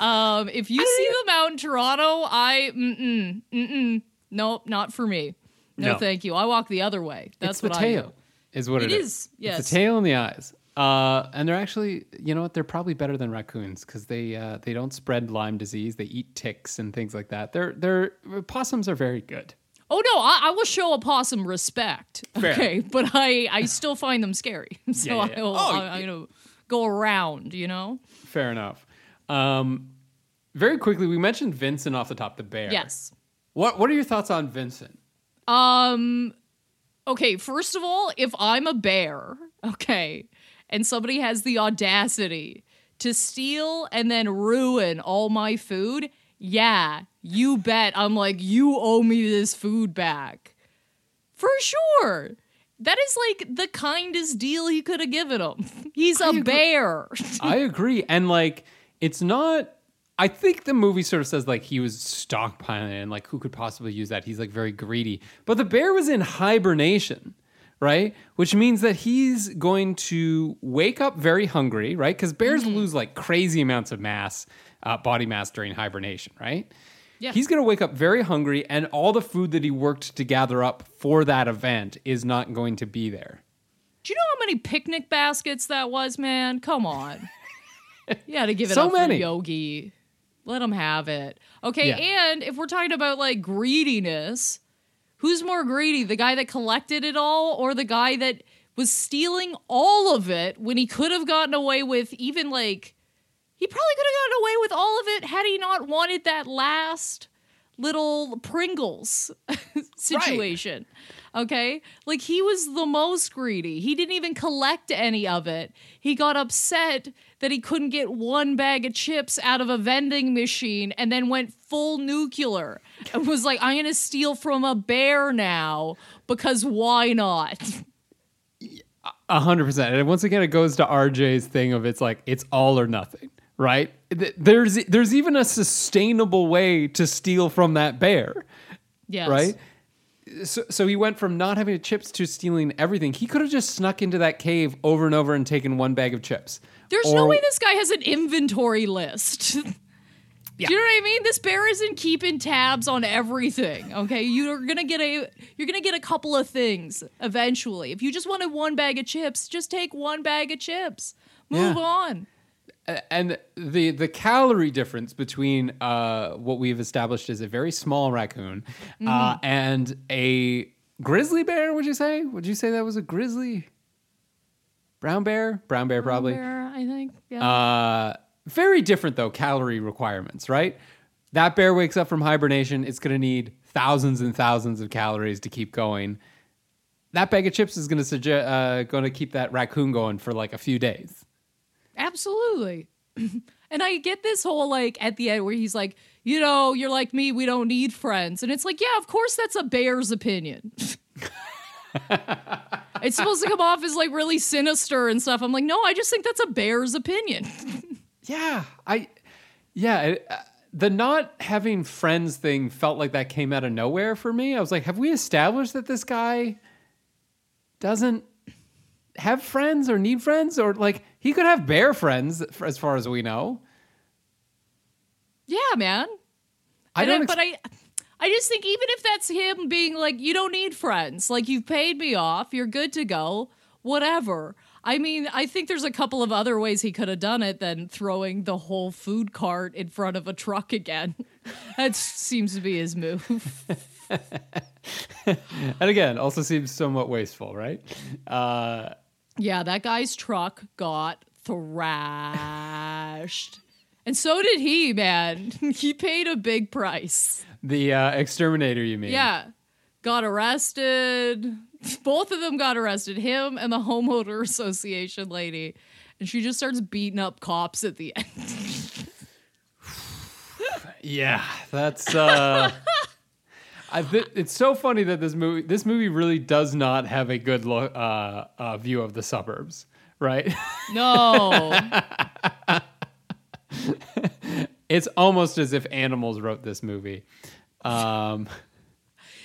Speaker 1: Um, if you see them out in Toronto, I mm-mm, mm-mm. Nope, not for me. No,
Speaker 2: No.
Speaker 1: thank you. I walk the other way. That's
Speaker 2: it's the
Speaker 1: what I do.
Speaker 2: is what
Speaker 1: It
Speaker 2: it
Speaker 1: is,
Speaker 2: is.
Speaker 1: yes.
Speaker 2: It's the tail and the eyes. Uh, and they're actually, you know what? They're probably better than raccoons because they uh, they don't spread Lyme disease. They eat ticks and things like that. They're they're possums are very good.
Speaker 1: Oh no, I, I will show a possum respect.
Speaker 2: Fair.
Speaker 1: Okay, but I I still find them scary. So
Speaker 2: Yeah, yeah.
Speaker 1: I will,
Speaker 2: Oh,
Speaker 1: I, I'm gonna go around. You know.
Speaker 2: Fair enough. Um, very quickly, we mentioned Vincent off the top, the bear.
Speaker 1: Yes.
Speaker 2: What What are your thoughts on Vincent?
Speaker 1: Um. Okay. First of all, if I'm a bear, okay, and somebody has the audacity to steal and then ruin all my food, yeah, you bet. I'm like, you owe me this food back. For sure. That is like the kindest deal he could have given him. He's a bear.
Speaker 2: I agree, and like it's not. I think the movie sort of says like he was stockpiling and like who could possibly use that? He's like very greedy. But the bear was in hibernation, right? Which means that he's going to wake up very hungry, right? Because bears lose like crazy amounts of mass, uh, body mass during hibernation, right?
Speaker 1: Yeah.
Speaker 2: He's going to wake up very hungry, and all the food that he worked to gather up for that event is not going to be there.
Speaker 1: Do you know how many picnic baskets that was, man? Come on. yeah, to give it
Speaker 2: So
Speaker 1: up
Speaker 2: many.
Speaker 1: for Yogi. Let him have it. Okay,
Speaker 2: Yeah.
Speaker 1: and if we're talking about like greediness, who's more greedy? The guy that collected it all or the guy that was stealing all of it when he could have gotten away with even like he probably could have gotten away with all of it had he not wanted that last little Pringles situation. Okay? Like he was the most greedy. He didn't even collect any of it. He got upset that he couldn't get one bag of chips out of a vending machine and then went full nuclear and was like, I'm going to steal from a bear now because why not?
Speaker 2: A hundred percent. And once again, it goes to RJ's thing of it's like it's all or nothing, right? There's there's even a sustainable way to steal from that bear,
Speaker 1: Yes.
Speaker 2: right? So, so he went from not having chips to stealing everything. He could have just snuck into that cave over and over and taken one bag of chips.
Speaker 1: There's no way this guy has an inventory list.
Speaker 2: Yeah.
Speaker 1: Do you know what I mean? This bear isn't keeping tabs on everything. Okay, you're gonna get a you're gonna get a couple of things eventually. If you just wanted one bag of chips, just take one bag of chips. Move
Speaker 2: Yeah.
Speaker 1: on.
Speaker 2: And the the calorie difference between uh, what we've established is a very small raccoon
Speaker 1: Mm-hmm.
Speaker 2: uh, and a grizzly bear, would you say? Would you say that was a grizzly brown bear? Brown bear, probably.
Speaker 1: Bear, I think. Yeah.
Speaker 2: Uh, very different though calorie requirements, right? That bear wakes up from hibernation. It's going to need thousands and thousands of calories to keep going. That bag of chips is going to suggest uh, going to keep that raccoon going for like a few days.
Speaker 1: Absolutely. and I get this whole like at the end where he's like, you know, you're like me, we don't need friends. And it's like, yeah, of course that's a bear's opinion. it's supposed to come off as like really sinister and stuff. I'm like, no, I just think that's a bear's opinion.
Speaker 2: Yeah, I yeah, it, uh, the not having friends thing felt like that came out of nowhere for me. I was like, have we established that this guy doesn't have friends or need friends or like he could have bear friends as far as we know.
Speaker 1: yeah, man.
Speaker 2: I
Speaker 1: And
Speaker 2: don't ex-
Speaker 1: but I I just think even if that's him being like, you don't need friends, like you've paid me off, you're good to go, whatever. I mean, I think there's a couple of other ways he could have done it than throwing the whole food cart in front of a truck again. that seems to be his move.
Speaker 2: and again, also seems somewhat wasteful, right? Uh
Speaker 1: yeah, that guy's truck got thrashed. And so did he, man. he paid a big price.
Speaker 2: the uh, exterminator you mean?
Speaker 1: Yeah. Got arrested. Both of them got arrested, him and the homeowner association lady. And she just starts beating up cops at the end.
Speaker 2: Yeah, that's. uh I th- it's so funny that this movie this movie really does not have a good lo- uh, uh, view of the suburbs, right?
Speaker 1: No.
Speaker 2: It's almost as if animals wrote this movie. Um,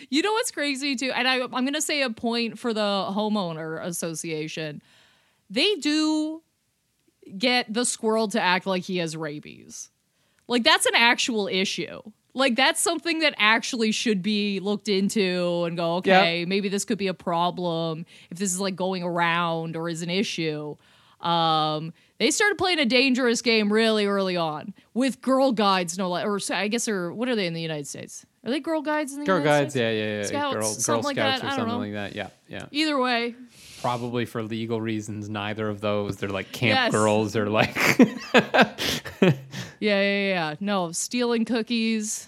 Speaker 1: You know what's crazy too? And I, I'm going to say a point for the homeowner association. They do get the squirrel to act like he has rabies. Like, that's an actual issue. Like, that's something that actually should be looked into and go, okay, maybe this could be a problem if this is like going around or is an issue. Um, they started playing a dangerous game really early on with girl guides, no less, or I guess, or what are they in the United States? Are they girl guides in the
Speaker 2: Girl
Speaker 1: United
Speaker 2: Guides,
Speaker 1: States?
Speaker 2: yeah, yeah, yeah.
Speaker 1: Scouts,
Speaker 2: Girl, Girl
Speaker 1: like
Speaker 2: Scouts
Speaker 1: that,
Speaker 2: or something
Speaker 1: know.
Speaker 2: like that. Yeah, yeah.
Speaker 1: Either way,
Speaker 2: Probably for legal reasons, neither of those. They're like camp
Speaker 1: Yes.
Speaker 2: girls or like.
Speaker 1: yeah, yeah, yeah. No, stealing cookies.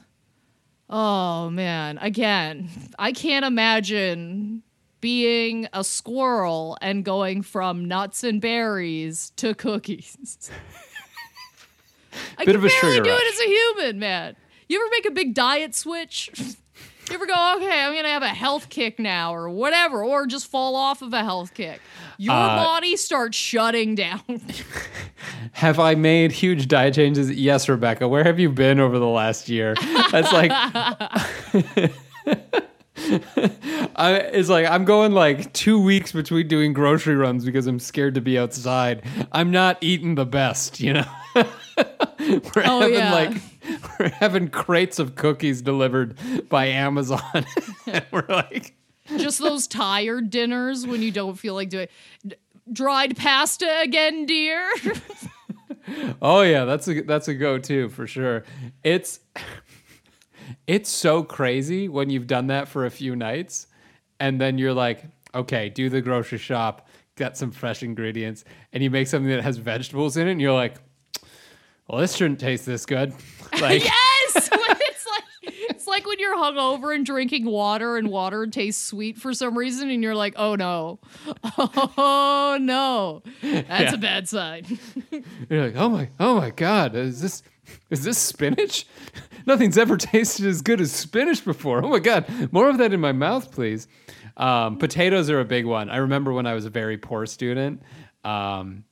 Speaker 1: Oh man, again, I can't imagine being a squirrel and going from nuts and berries to cookies. I
Speaker 2: Bit
Speaker 1: can
Speaker 2: of a
Speaker 1: barely do
Speaker 2: rush.
Speaker 1: it as a human, man. You ever make a big diet switch? you ever go, okay, I'm gonna have a health kick now, or whatever, or just fall off of a health kick? Your
Speaker 2: Uh,
Speaker 1: body starts shutting down.
Speaker 2: have I made huge diet changes? Yes, Rebecca. Where have you been over the last year? That's like. I, it's like I'm going like two weeks between doing grocery runs because I'm scared to be outside. I'm not eating the best, you know. we're
Speaker 1: Oh,
Speaker 2: having
Speaker 1: yeah.
Speaker 2: like we're having crates of cookies delivered by Amazon. and we're like,
Speaker 1: just those tired dinners when you don't feel like doing dried pasta again, dear.
Speaker 2: Oh yeah, that's a that's a go-to for sure. It's it's so crazy when you've done that for a few nights and then you're like, okay, do the grocery shop, get some fresh ingredients, and you make something that has vegetables in it and you're like, well, this shouldn't taste this good. Like
Speaker 1: yes, it's like it's like when you're hungover and drinking water and water tastes sweet for some reason, and you're like, oh no, oh no, that's
Speaker 2: Yeah.
Speaker 1: a bad sign.
Speaker 2: You're like, oh my, oh my god, is this is this spinach? Nothing's ever tasted as good as spinach before. Oh my god, more of that in my mouth, please. Um, potatoes are a big one. I remember when I was a very poor student. Um,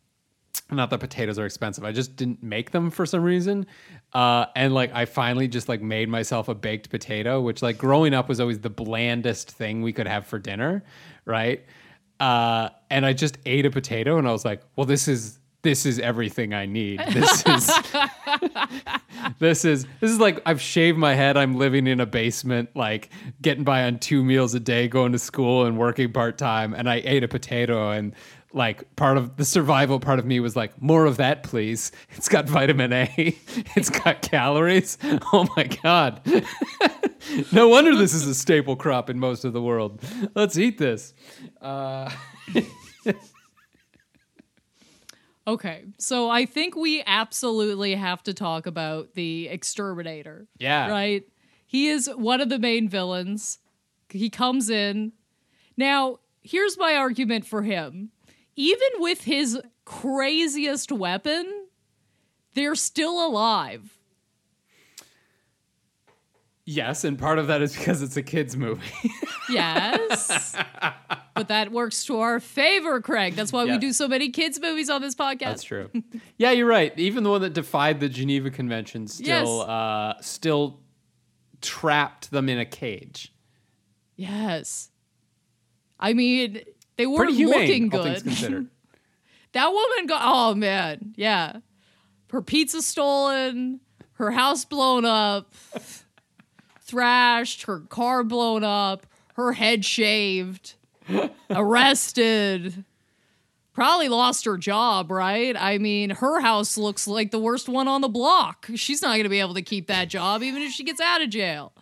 Speaker 2: not that potatoes are expensive. I just didn't make them for some reason. Uh, and like I finally just like made myself a baked potato, which like growing up was always the blandest thing we could have for dinner, right? Uh, and I just ate a potato and I was like, well, this is this is everything I need. This is this is this is like I've shaved my head. I'm living in a basement, like getting by on two meals a day, going to school and working part time. And I ate a potato, and like part of the survival part of me was like, more of that, please. It's got vitamin A. It's got calories. Oh my god. no wonder this is a staple crop in most of the world. Let's eat this. Uh,
Speaker 1: Okay, so I think we absolutely have to talk about the exterminator.
Speaker 2: Yeah.
Speaker 1: Right? He is one of the main villains. He comes in. Now, here's my argument for him. Even with his craziest weapon, they're still alive.
Speaker 2: yes, and part of that is because it's a kids movie.
Speaker 1: Yes. but that works to our favor, Craig. That's why we do so many kids movies on this podcast.
Speaker 2: That's true. yeah, you're right. Even the one that defied the Geneva Convention still
Speaker 1: Yes.
Speaker 2: uh, still trapped them in a cage.
Speaker 1: Yes. I mean, they weren't
Speaker 2: Pretty humane,
Speaker 1: looking good.
Speaker 2: considered.
Speaker 1: That woman got oh man, yeah. Her pizza stolen, her house blown up, thrashed, her car blown up, her head shaved, arrested. Probably lost her job, right? I mean, her house looks like the worst one on the block. She's not going to be able to keep that job even if she gets out of jail.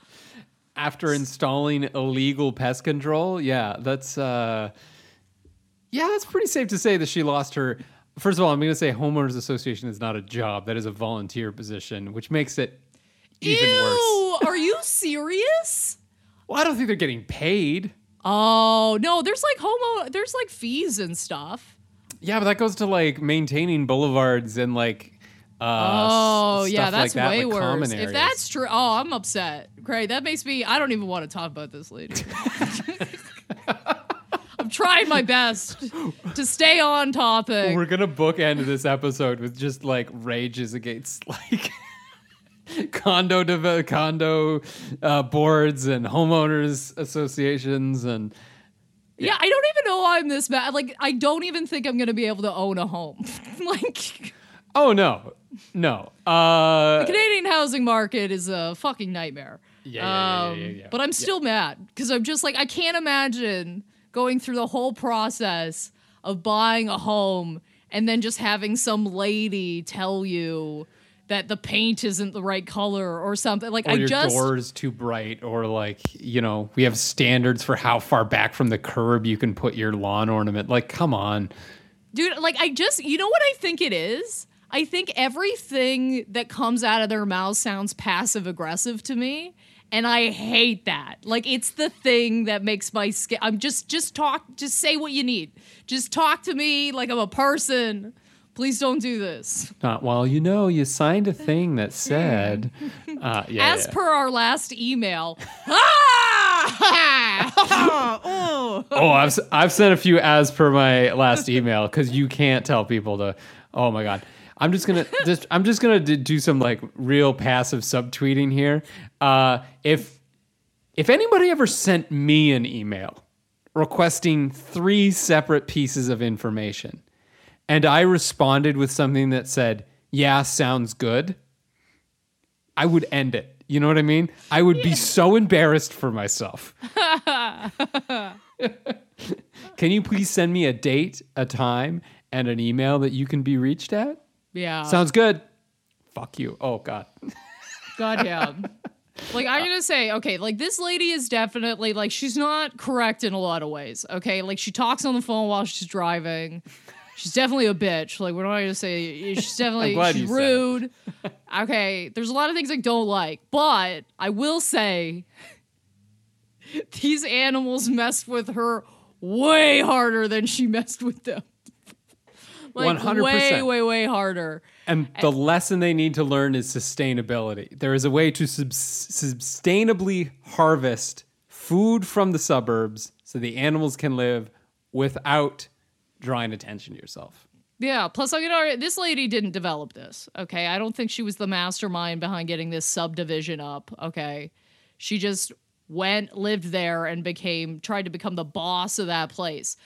Speaker 2: After installing illegal pest control, yeah, that's uh, yeah, that's pretty safe to say that she lost her. First of all, I'm going to say homeowners association is not a job; that is a volunteer position, which makes it even worse.
Speaker 1: Ew, are you serious?
Speaker 2: Well, I don't think they're getting paid.
Speaker 1: Oh no, there's like homo. There's like fees and stuff.
Speaker 2: Yeah, but that goes to like maintaining boulevards and like. Uh,
Speaker 1: Oh
Speaker 2: s-
Speaker 1: yeah,
Speaker 2: stuff like
Speaker 1: that's
Speaker 2: that,
Speaker 1: way
Speaker 2: like
Speaker 1: worse. If that's true, oh, I'm upset. Great, that makes me. I don't even want to talk about this lady. I'm trying my best to stay on topic.
Speaker 2: We're gonna bookend this episode with just like rages against like condo dev- condo uh, boards and homeowners associations and
Speaker 1: Yeah, I don't even know why I'm this mad. Like, I don't even think I'm gonna be able to own a home. like,
Speaker 2: oh no no uh the
Speaker 1: Canadian housing market is a fucking nightmare.
Speaker 2: Yeah, yeah, yeah, yeah,
Speaker 1: Um,
Speaker 2: yeah, yeah.
Speaker 1: But I'm still mad because I'm just like I can't imagine going through the whole process of buying a home and then just having some lady tell you that the paint isn't the right color or something. Like
Speaker 2: or
Speaker 1: I
Speaker 2: your
Speaker 1: just
Speaker 2: door's too bright or like you know we have standards for how far back from the curb you can put your lawn ornament. Like come on.
Speaker 1: Dude like i just you know what i think it is? I think everything that comes out of their mouth sounds passive aggressive to me and i hate that. Like it's the thing that makes my skin i'm just just talk just say what you need. Just talk to me like i'm a person please don't do this
Speaker 2: not well you know you signed a thing that said uh yeah,
Speaker 1: as
Speaker 2: yeah.
Speaker 1: per our last email ah! oh.
Speaker 2: Oh, I've I've sent a few as per my last email because you can't tell people to. Oh my god, I'm just gonna just I'm just gonna do some like real passive subtweeting here. Uh, if if anybody ever sent me an email requesting three separate pieces of information, and I responded with something that said, "Yeah, sounds good," I would end it. You know what I mean? I would be so embarrassed for myself. Can you please send me a date, a time, and an email that you can be reached at?
Speaker 1: yeah
Speaker 2: Sounds good. Fuck you. Oh God.
Speaker 1: Goddamn. like I'm gonna say, okay, like this lady is definitely like she's not correct in a lot of ways. Okay, like she talks on the phone while she's driving. She's definitely a bitch. Like what am I gonna say she's definitely she's
Speaker 2: you said it.
Speaker 1: rude. okay, there's a lot of things I don't like, but I will say these animals messed with her way harder than she messed with them. Like
Speaker 2: 100%.
Speaker 1: way, way, way harder.
Speaker 2: And the lesson they need to learn is sustainability. There is a way to sub- sustainably harvest food from the suburbs so the animals can live without drawing attention to yourself.
Speaker 1: Yeah. Plus, I'm gonna. This lady didn't develop this. Okay. I don't think she was the mastermind behind getting this subdivision up. Okay. She just went, lived there, and became tried to become the boss of that place.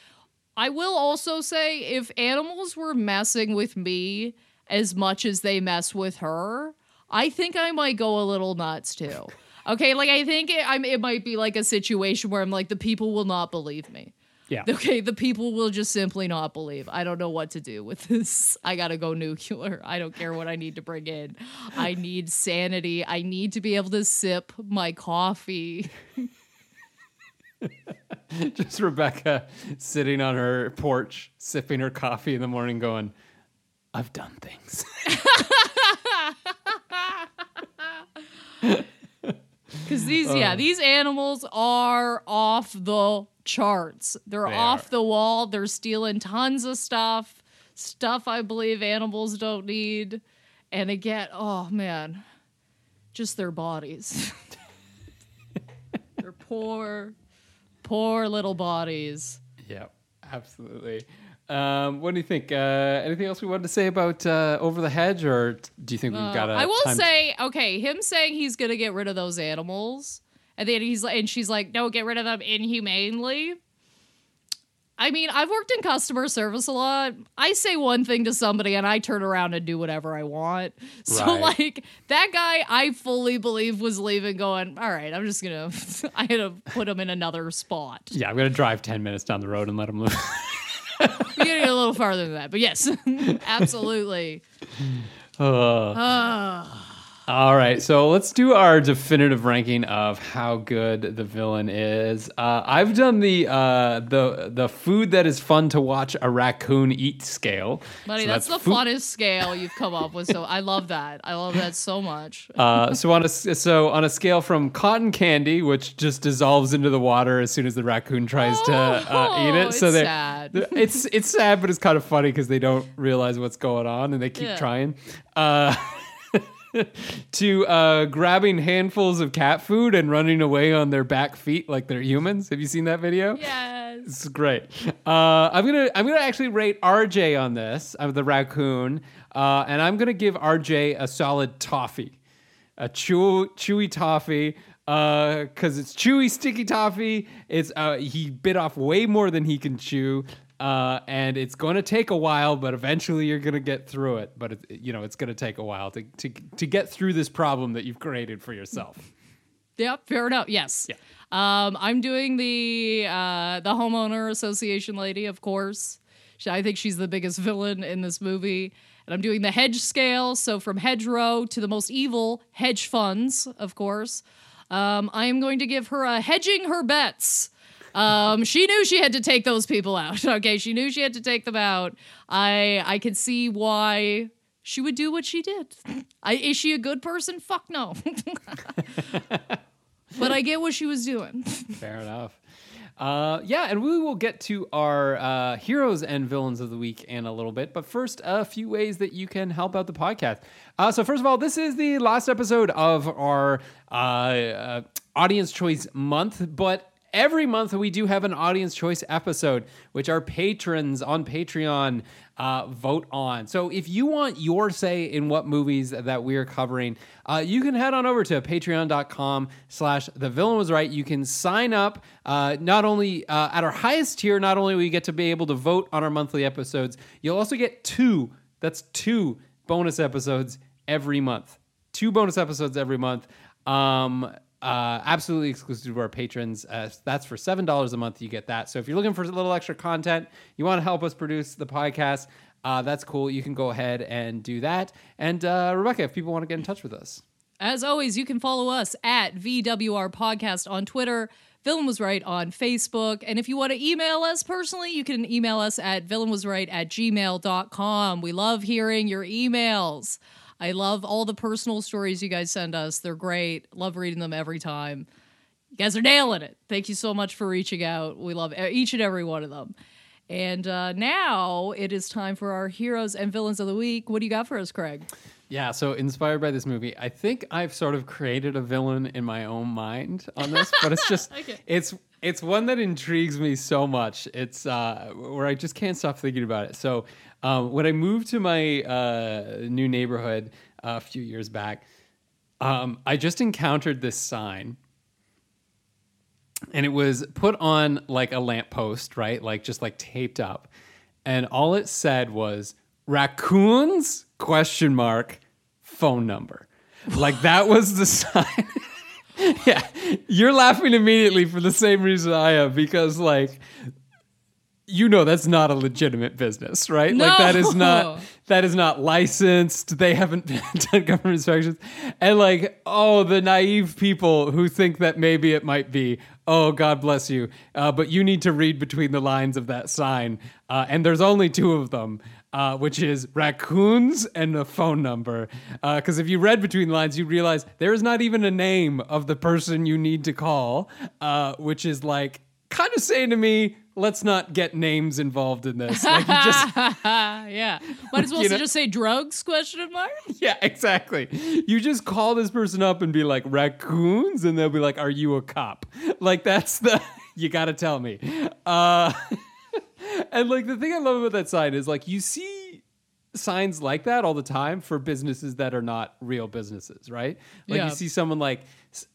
Speaker 1: I will also say, if animals were messing with me as much as they mess with her, I think I might go a little nuts too. Okay, like I think it, I'm, it might be like a situation where I'm like, the people will not believe me.
Speaker 2: Yeah.
Speaker 1: Okay, the people will just simply not believe. I don't know what to do with this. I gotta go nuclear. I don't care what I need to bring in. I need sanity. I need to be able to sip my coffee.
Speaker 2: Just Rebecca sitting on her porch, sipping her coffee in the morning, going, I've done things.
Speaker 1: Because these, yeah, uh. these animals are off the charts. They're
Speaker 2: They
Speaker 1: off
Speaker 2: are.
Speaker 1: the wall. They're stealing tons of stuff, stuff I believe animals don't need. And again, oh man, just their bodies. their poor, poor little bodies.
Speaker 2: Yeah, absolutely. Um, what do you think? Uh, anything else we wanted to say about uh, Over the Hedge, or t- do you think we've got a?
Speaker 1: Uh, I will
Speaker 2: time-
Speaker 1: say, okay, him saying he's gonna get rid of those animals, and then he's like, and she's like, no, get rid of them inhumanely. I mean, I've worked in customer service a lot. I say one thing to somebody and I turn around and do whatever I want. So,
Speaker 2: Right.
Speaker 1: like, that guy I fully believe was leaving, going, all right, I'm just gonna, I had to put him in another spot.
Speaker 2: Yeah, I'm gonna drive ten minutes down the road and let him loose.
Speaker 1: We're getting a little farther than that, but yes, absolutely.
Speaker 2: Uh, All right, so let's do our definitive ranking of how good the villain is. Uh, I've done the uh, the the food that is fun to watch a raccoon eat scale.
Speaker 1: Buddy,
Speaker 2: So
Speaker 1: that's, the
Speaker 2: food-
Speaker 1: funnest scale you've come up with. So I love that. I love that so much.
Speaker 2: Uh, so on a so on a scale from cotton candy, which just dissolves into the water as soon as the raccoon tries to uh, eat it.
Speaker 1: Oh,
Speaker 2: so
Speaker 1: it's sad.
Speaker 2: it's it's sad, but it's kind of funny because they don't realize what's going on and they keep
Speaker 1: Yeah.
Speaker 2: trying. Uh, to uh, grabbing handfuls of cat food and running away on their back feet like they're humans. Have you seen that video?
Speaker 1: yes.
Speaker 2: it's great. Uh, I'm gonna I'm gonna actually rate RJ on this. I'm the raccoon, uh, and I'm gonna give RJ a solid toffee, a chew, chewy toffee, because it's chewy, sticky toffee. It's uh, he bit off way more than he can chew. Uh, and it's going to take a while, but eventually you're going to get through it. But it, you know, it's going to take a while to, to to get through this problem that you've created for yourself.
Speaker 1: Yep, fair enough. Yes.
Speaker 2: Yeah.
Speaker 1: Um, I'm doing the uh, the homeowner association lady, of course. She- I think she's the biggest villain in this movie. And I'm doing the hedge scale, so from hedgerow to the most evil hedge funds, of course. Um, I am going to give her a hedging her bets. Um, she knew she had to take those people out. Okay, she knew she had to take them out. I I can see why she would do what she did. I, is she a good person? Fuck no. but I get what she was doing.
Speaker 2: Fair enough. Uh, yeah, and we will get to our uh, heroes and villains of the week in a little bit. But first, a few ways that you can help out the podcast. Uh, so, first of all, this is the last episode of our uh, uh, audience choice month, but every month we do have an audience choice episode, which our patrons on Patreon uh, vote on. So if you want your say in what movies that we're covering, uh, you can head on over to patreon.com slash the villain was right. You can sign up uh, not only uh, at our highest tier, not only will you get to be able to vote on our monthly episodes, you'll also get two, that's two bonus episodes every month. Two bonus episodes every month. Um, uh, absolutely exclusive to our patrons. Uh, that's for seven dollars a month. You get that. So if you're looking for a little extra content, you want to help us produce the podcast, uh, that's cool. You can go ahead and do that. And uh, Rebecca, if people want to get in touch with us,
Speaker 1: As always, you can follow us at VWR Podcast on Twitter. Villain was right on Facebook. And if you want to email us personally, you can email us at villainwasright at gmail.com. We love hearing your emails. I love all the personal stories you guys send us. They're great. Love reading them every time. You guys are nailing it. Thank you so much for reaching out. We love each and every one of them. And uh, now it is time for our heroes and villains of the week. What do you got for us, Craig?
Speaker 2: yeah. So inspired by this movie, I think I've sort of created a villain in my own mind on this, but it's just
Speaker 1: Okay.
Speaker 2: it's it's one that intrigues me so much. It's uh, where I just can't stop thinking about it. So um, when I moved to my uh, new neighborhood uh, a few years back, um, I just encountered this sign. And it was put on like a lamppost, right? Like just like taped up. And all it said was raccoons question mark phone number. Like that was the sign. yeah. You're laughing immediately for the same reason I am because like you know that's not a legitimate business, right? Like that is not that is not licensed. They haven't done government inspections. And like, oh, the naive people who think that maybe it might be. Oh, God bless you. Uh, but you need to read between the lines of that sign. Uh, and there's only two of them. Uh, which is raccoons and a phone number. Because if you read between the lines, you realize there is not even a name of the person you need to call, uh, which is like kind of saying to me, let's not get names involved in this. Like you just
Speaker 1: Uh, yeah. Might as well
Speaker 2: You know-
Speaker 1: just say drugs question mark.
Speaker 2: Yeah, exactly. You just call this person up and be like raccoons, and they'll be like, "Are you a cop?" Like that's the you got to tell me. Uh, and like the thing I love about that sign is like you see signs like that all the time for businesses that are not real businesses, right? Like
Speaker 1: Yeah.
Speaker 2: you see someone like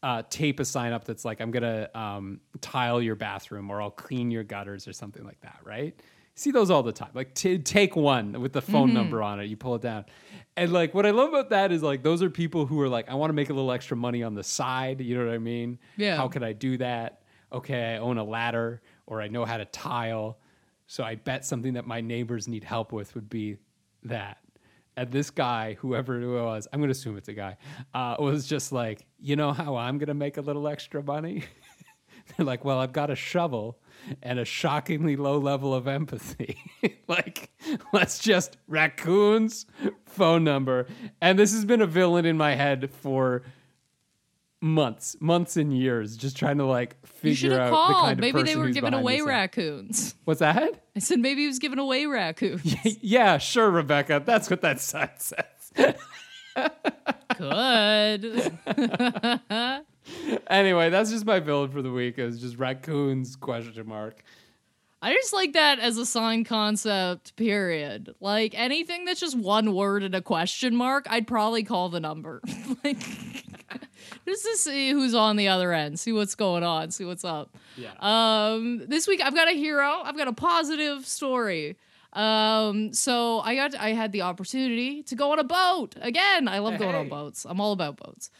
Speaker 2: uh, tape a sign up that's like, "I'm gonna um, tile your bathroom" or "I'll clean your gutters" or something like that, right? see those all the time. Like t- take one with the phone number on it, you pull it down. And like what I love about that is like those are people who are like, I want to make a little extra money on the side. You know what I mean?
Speaker 1: Yeah.
Speaker 2: How could I do that? Okay, I own a ladder or I know how to tile. So I bet something that my neighbors need help with would be that. And this guy, whoever it was, I'm going to assume it's a guy, uh, was just like, you know how I'm going to make a little extra money? They're like, well, I've got a shovel and a shockingly low level of empathy. like, let's just raccoons phone number. And this has been a villain in my head for months, months and years, just trying to like figure out the kind of
Speaker 1: maybe they were
Speaker 2: who's
Speaker 1: giving
Speaker 2: behind
Speaker 1: away
Speaker 2: this thing.
Speaker 1: raccoons.
Speaker 2: What's that?
Speaker 1: I said maybe he was giving away raccoons.
Speaker 2: yeah, sure, Rebecca. That's what that sign says.
Speaker 1: Good.
Speaker 2: anyway, that's just my villain for the week. Is just raccoons question mark.
Speaker 1: I just like that as a sign concept, period. Like anything that's just one word and a question mark, I'd probably call the number. like just to see who's on the other end, see what's going on, see what's up.
Speaker 2: Yeah.
Speaker 1: Um, this week I've got a hero. I've got a positive story. Um, so I got I had the opportunity to go on a boat again. I love going on boats. I'm all about boats,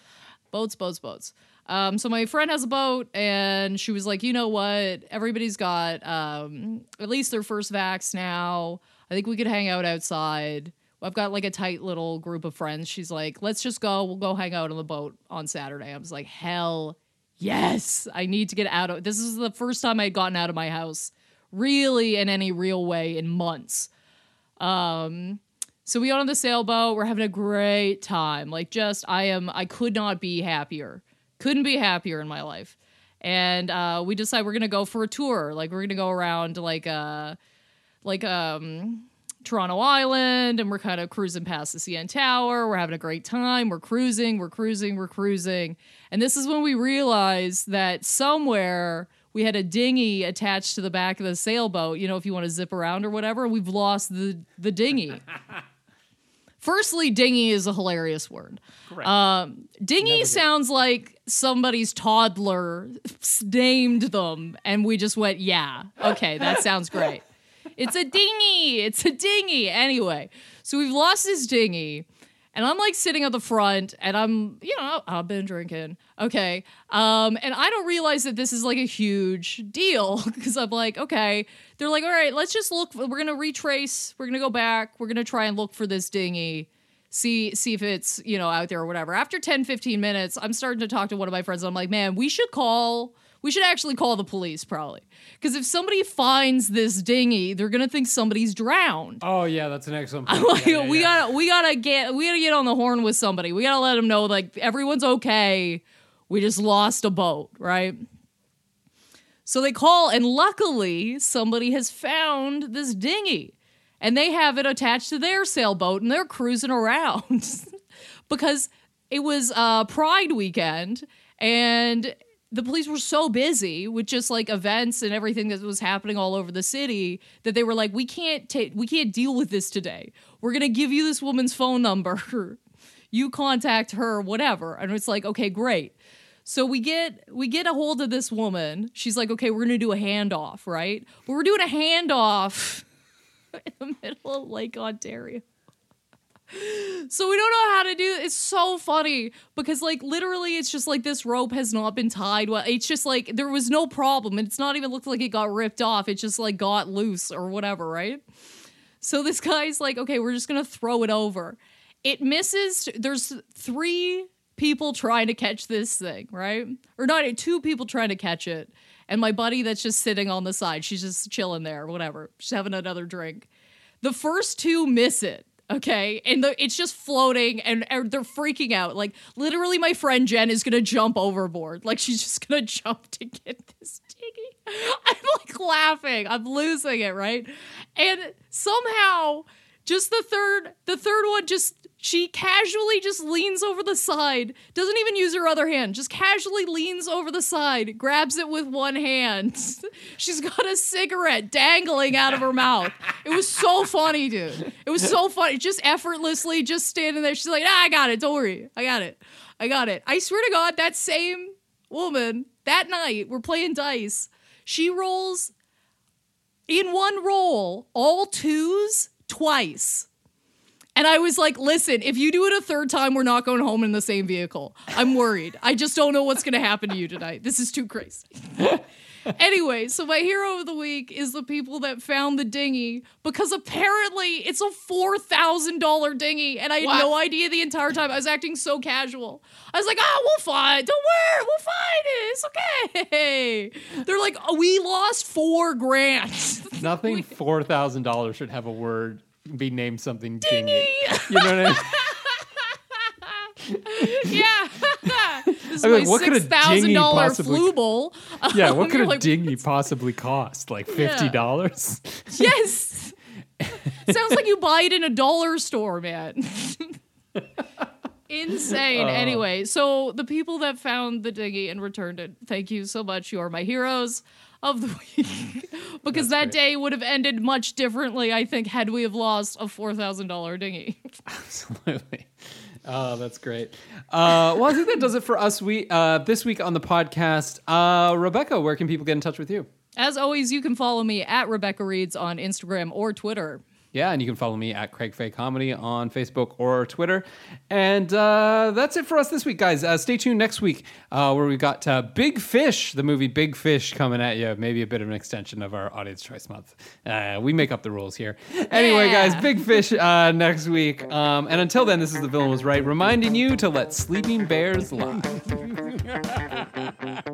Speaker 1: boats, boats, boats. Um, so my friend has a boat, and she was like, you know what? Everybody's got um at least their first vax now. I think we could hang out outside. I've got like a tight little group of friends. She's like, let's just go. We'll go hang out on the boat on Saturday. I was like, hell yes. I need to get out of this is the first time I had gotten out of my house really in any real way in months. Um so we on the sailboat. We're having a great time. Like just I am I could not be happier. Couldn't be happier in my life. And uh we decide we're gonna go for a tour. Like we're gonna go around like uh like um Toronto Island and we're kind of cruising past the CN Tower. We're having a great time. We're cruising, we're cruising, we're cruising. And this is when we realized that somewhere we had a dinghy attached to the back of the sailboat, you know, if you want to zip around or whatever, we've lost the the dinghy. Firstly, dinghy is a hilarious word. Um, dinghy sounds like somebody's toddler named them, and we just went, yeah, okay, that sounds great. It's a dinghy. It's a dinghy. Anyway, so we've lost this dinghy, and I'm like sitting at the front, and I'm, you know, I've been drinking. Okay. Um, and I don't realize that this is like a huge deal because I'm like, okay. They're like, all right, let's just look. We're gonna retrace. We're gonna go back. We're gonna try and look for this dinghy see see if it's you know out there or whatever after 10 15 minutes i'm starting to talk to one of my friends i'm like man we should call we should actually call the police probably because if somebody finds this dinghy they're gonna think somebody's drowned
Speaker 2: Oh yeah, that's an excellent. Point.
Speaker 1: like,
Speaker 2: Yeah, yeah,
Speaker 1: we
Speaker 2: yeah.
Speaker 1: gotta we gotta get we gotta get on the horn with somebody we gotta let them know like everyone's okay we just lost a boat right so they call and luckily somebody has found this dinghy and they have it attached to their sailboat and they're cruising around because it was uh, Pride weekend and the police were so busy with just like events and everything that was happening all over the city that they were like, we can't take, we can't deal with this today. We're gonna give you this woman's phone number. you contact her, whatever. And it's like, okay, great. So we get we get a hold of this woman. She's like, okay, we're gonna do a handoff, right? But we're doing a handoff in the middle of Lake Ontario. So we don't know how to do it. it's so funny because like literally it's just like this rope has not been tied well. It's just like there was no problem it's not even looked like it got ripped off. It just like got loose or whatever right? So this guy's like okay we're just gonna throw it over. It misses. There's three people trying to catch this thing right? Or not two people trying to catch it. And my buddy that's just sitting on the side she's just chilling there whatever she's having another drink. The first two miss it okay? And the, it's just floating and, and they're freaking out. Like literally my friend jen is gonna jump overboard. Like she's just gonna jump to get this dinghy. I'm like laughing. I'm losing it right? And somehow just the third the third one just she casually just leans over the side. Doesn't even use her other hand. Just casually leans over the side grabs it with one hand. She's got a cigarette dangling out of her mouth. It was so funny dude. It was so funny. Just effortlessly just standing there. She's like ah, i got it. Don't worry. I got it. I got it. I swear to god that same woman that night we're playing dice. She rolls in one roll all twos twice. And I was like, listen, if you do it a third time, we're not going home in the same vehicle. I'm worried. I just don't know what's going to happen to you tonight. This is too crazy. anyway, so my hero of the week is the people that found the dinghy because apparently it's a four thousand dollar dinghy, and I had
Speaker 2: What?
Speaker 1: no idea the entire time. I was acting so casual. I was like, "Oh, we'll find. Don't worry, we'll find it. It's okay." They're like, oh, "We lost four grand."
Speaker 2: Nothing four thousand dollars should have a word be named something dingy.
Speaker 1: Dinghy.
Speaker 2: You know what I mean?
Speaker 1: yeah. this is
Speaker 2: I mean,
Speaker 1: my
Speaker 2: what could a
Speaker 1: six thousand dollar
Speaker 2: possibly-
Speaker 1: flu bowl.
Speaker 2: Yeah, what could a
Speaker 1: like,
Speaker 2: dinghy possibly cost? Like fifty dollars?
Speaker 1: Yes. Sounds like you buy it in a dollar store, man. Insane. Uh. anyway, so the people that found the dinghy and returned it, thank you so much. You are my heroes of the week. because that
Speaker 2: great.
Speaker 1: day would have ended much differently, I think, had we have lost a $4,000 dinghy.
Speaker 2: Absolutely. Oh, that's great. Uh, well, I think that does it for us. We uh, this week on the podcast. Uh, Rebecca, where can people get in touch with you?
Speaker 1: As always, you can follow me at Rebecca Reads on Instagram or Twitter.
Speaker 2: Yeah, and you can follow me at Craig Fay Comedy on Facebook or Twitter. And uh, that's it for us this week, guys. Uh, stay tuned next week uh, where we've got uh, Big Fish, the movie Big Fish, coming at you. Maybe a bit of an extension of our Audience Choice Month. Uh, we make up the rules here. Anyway,
Speaker 1: Yeah.
Speaker 2: guys, Big Fish uh, next week. Um, and until then, this is The Villain Was Right, reminding you to let sleeping bears lie.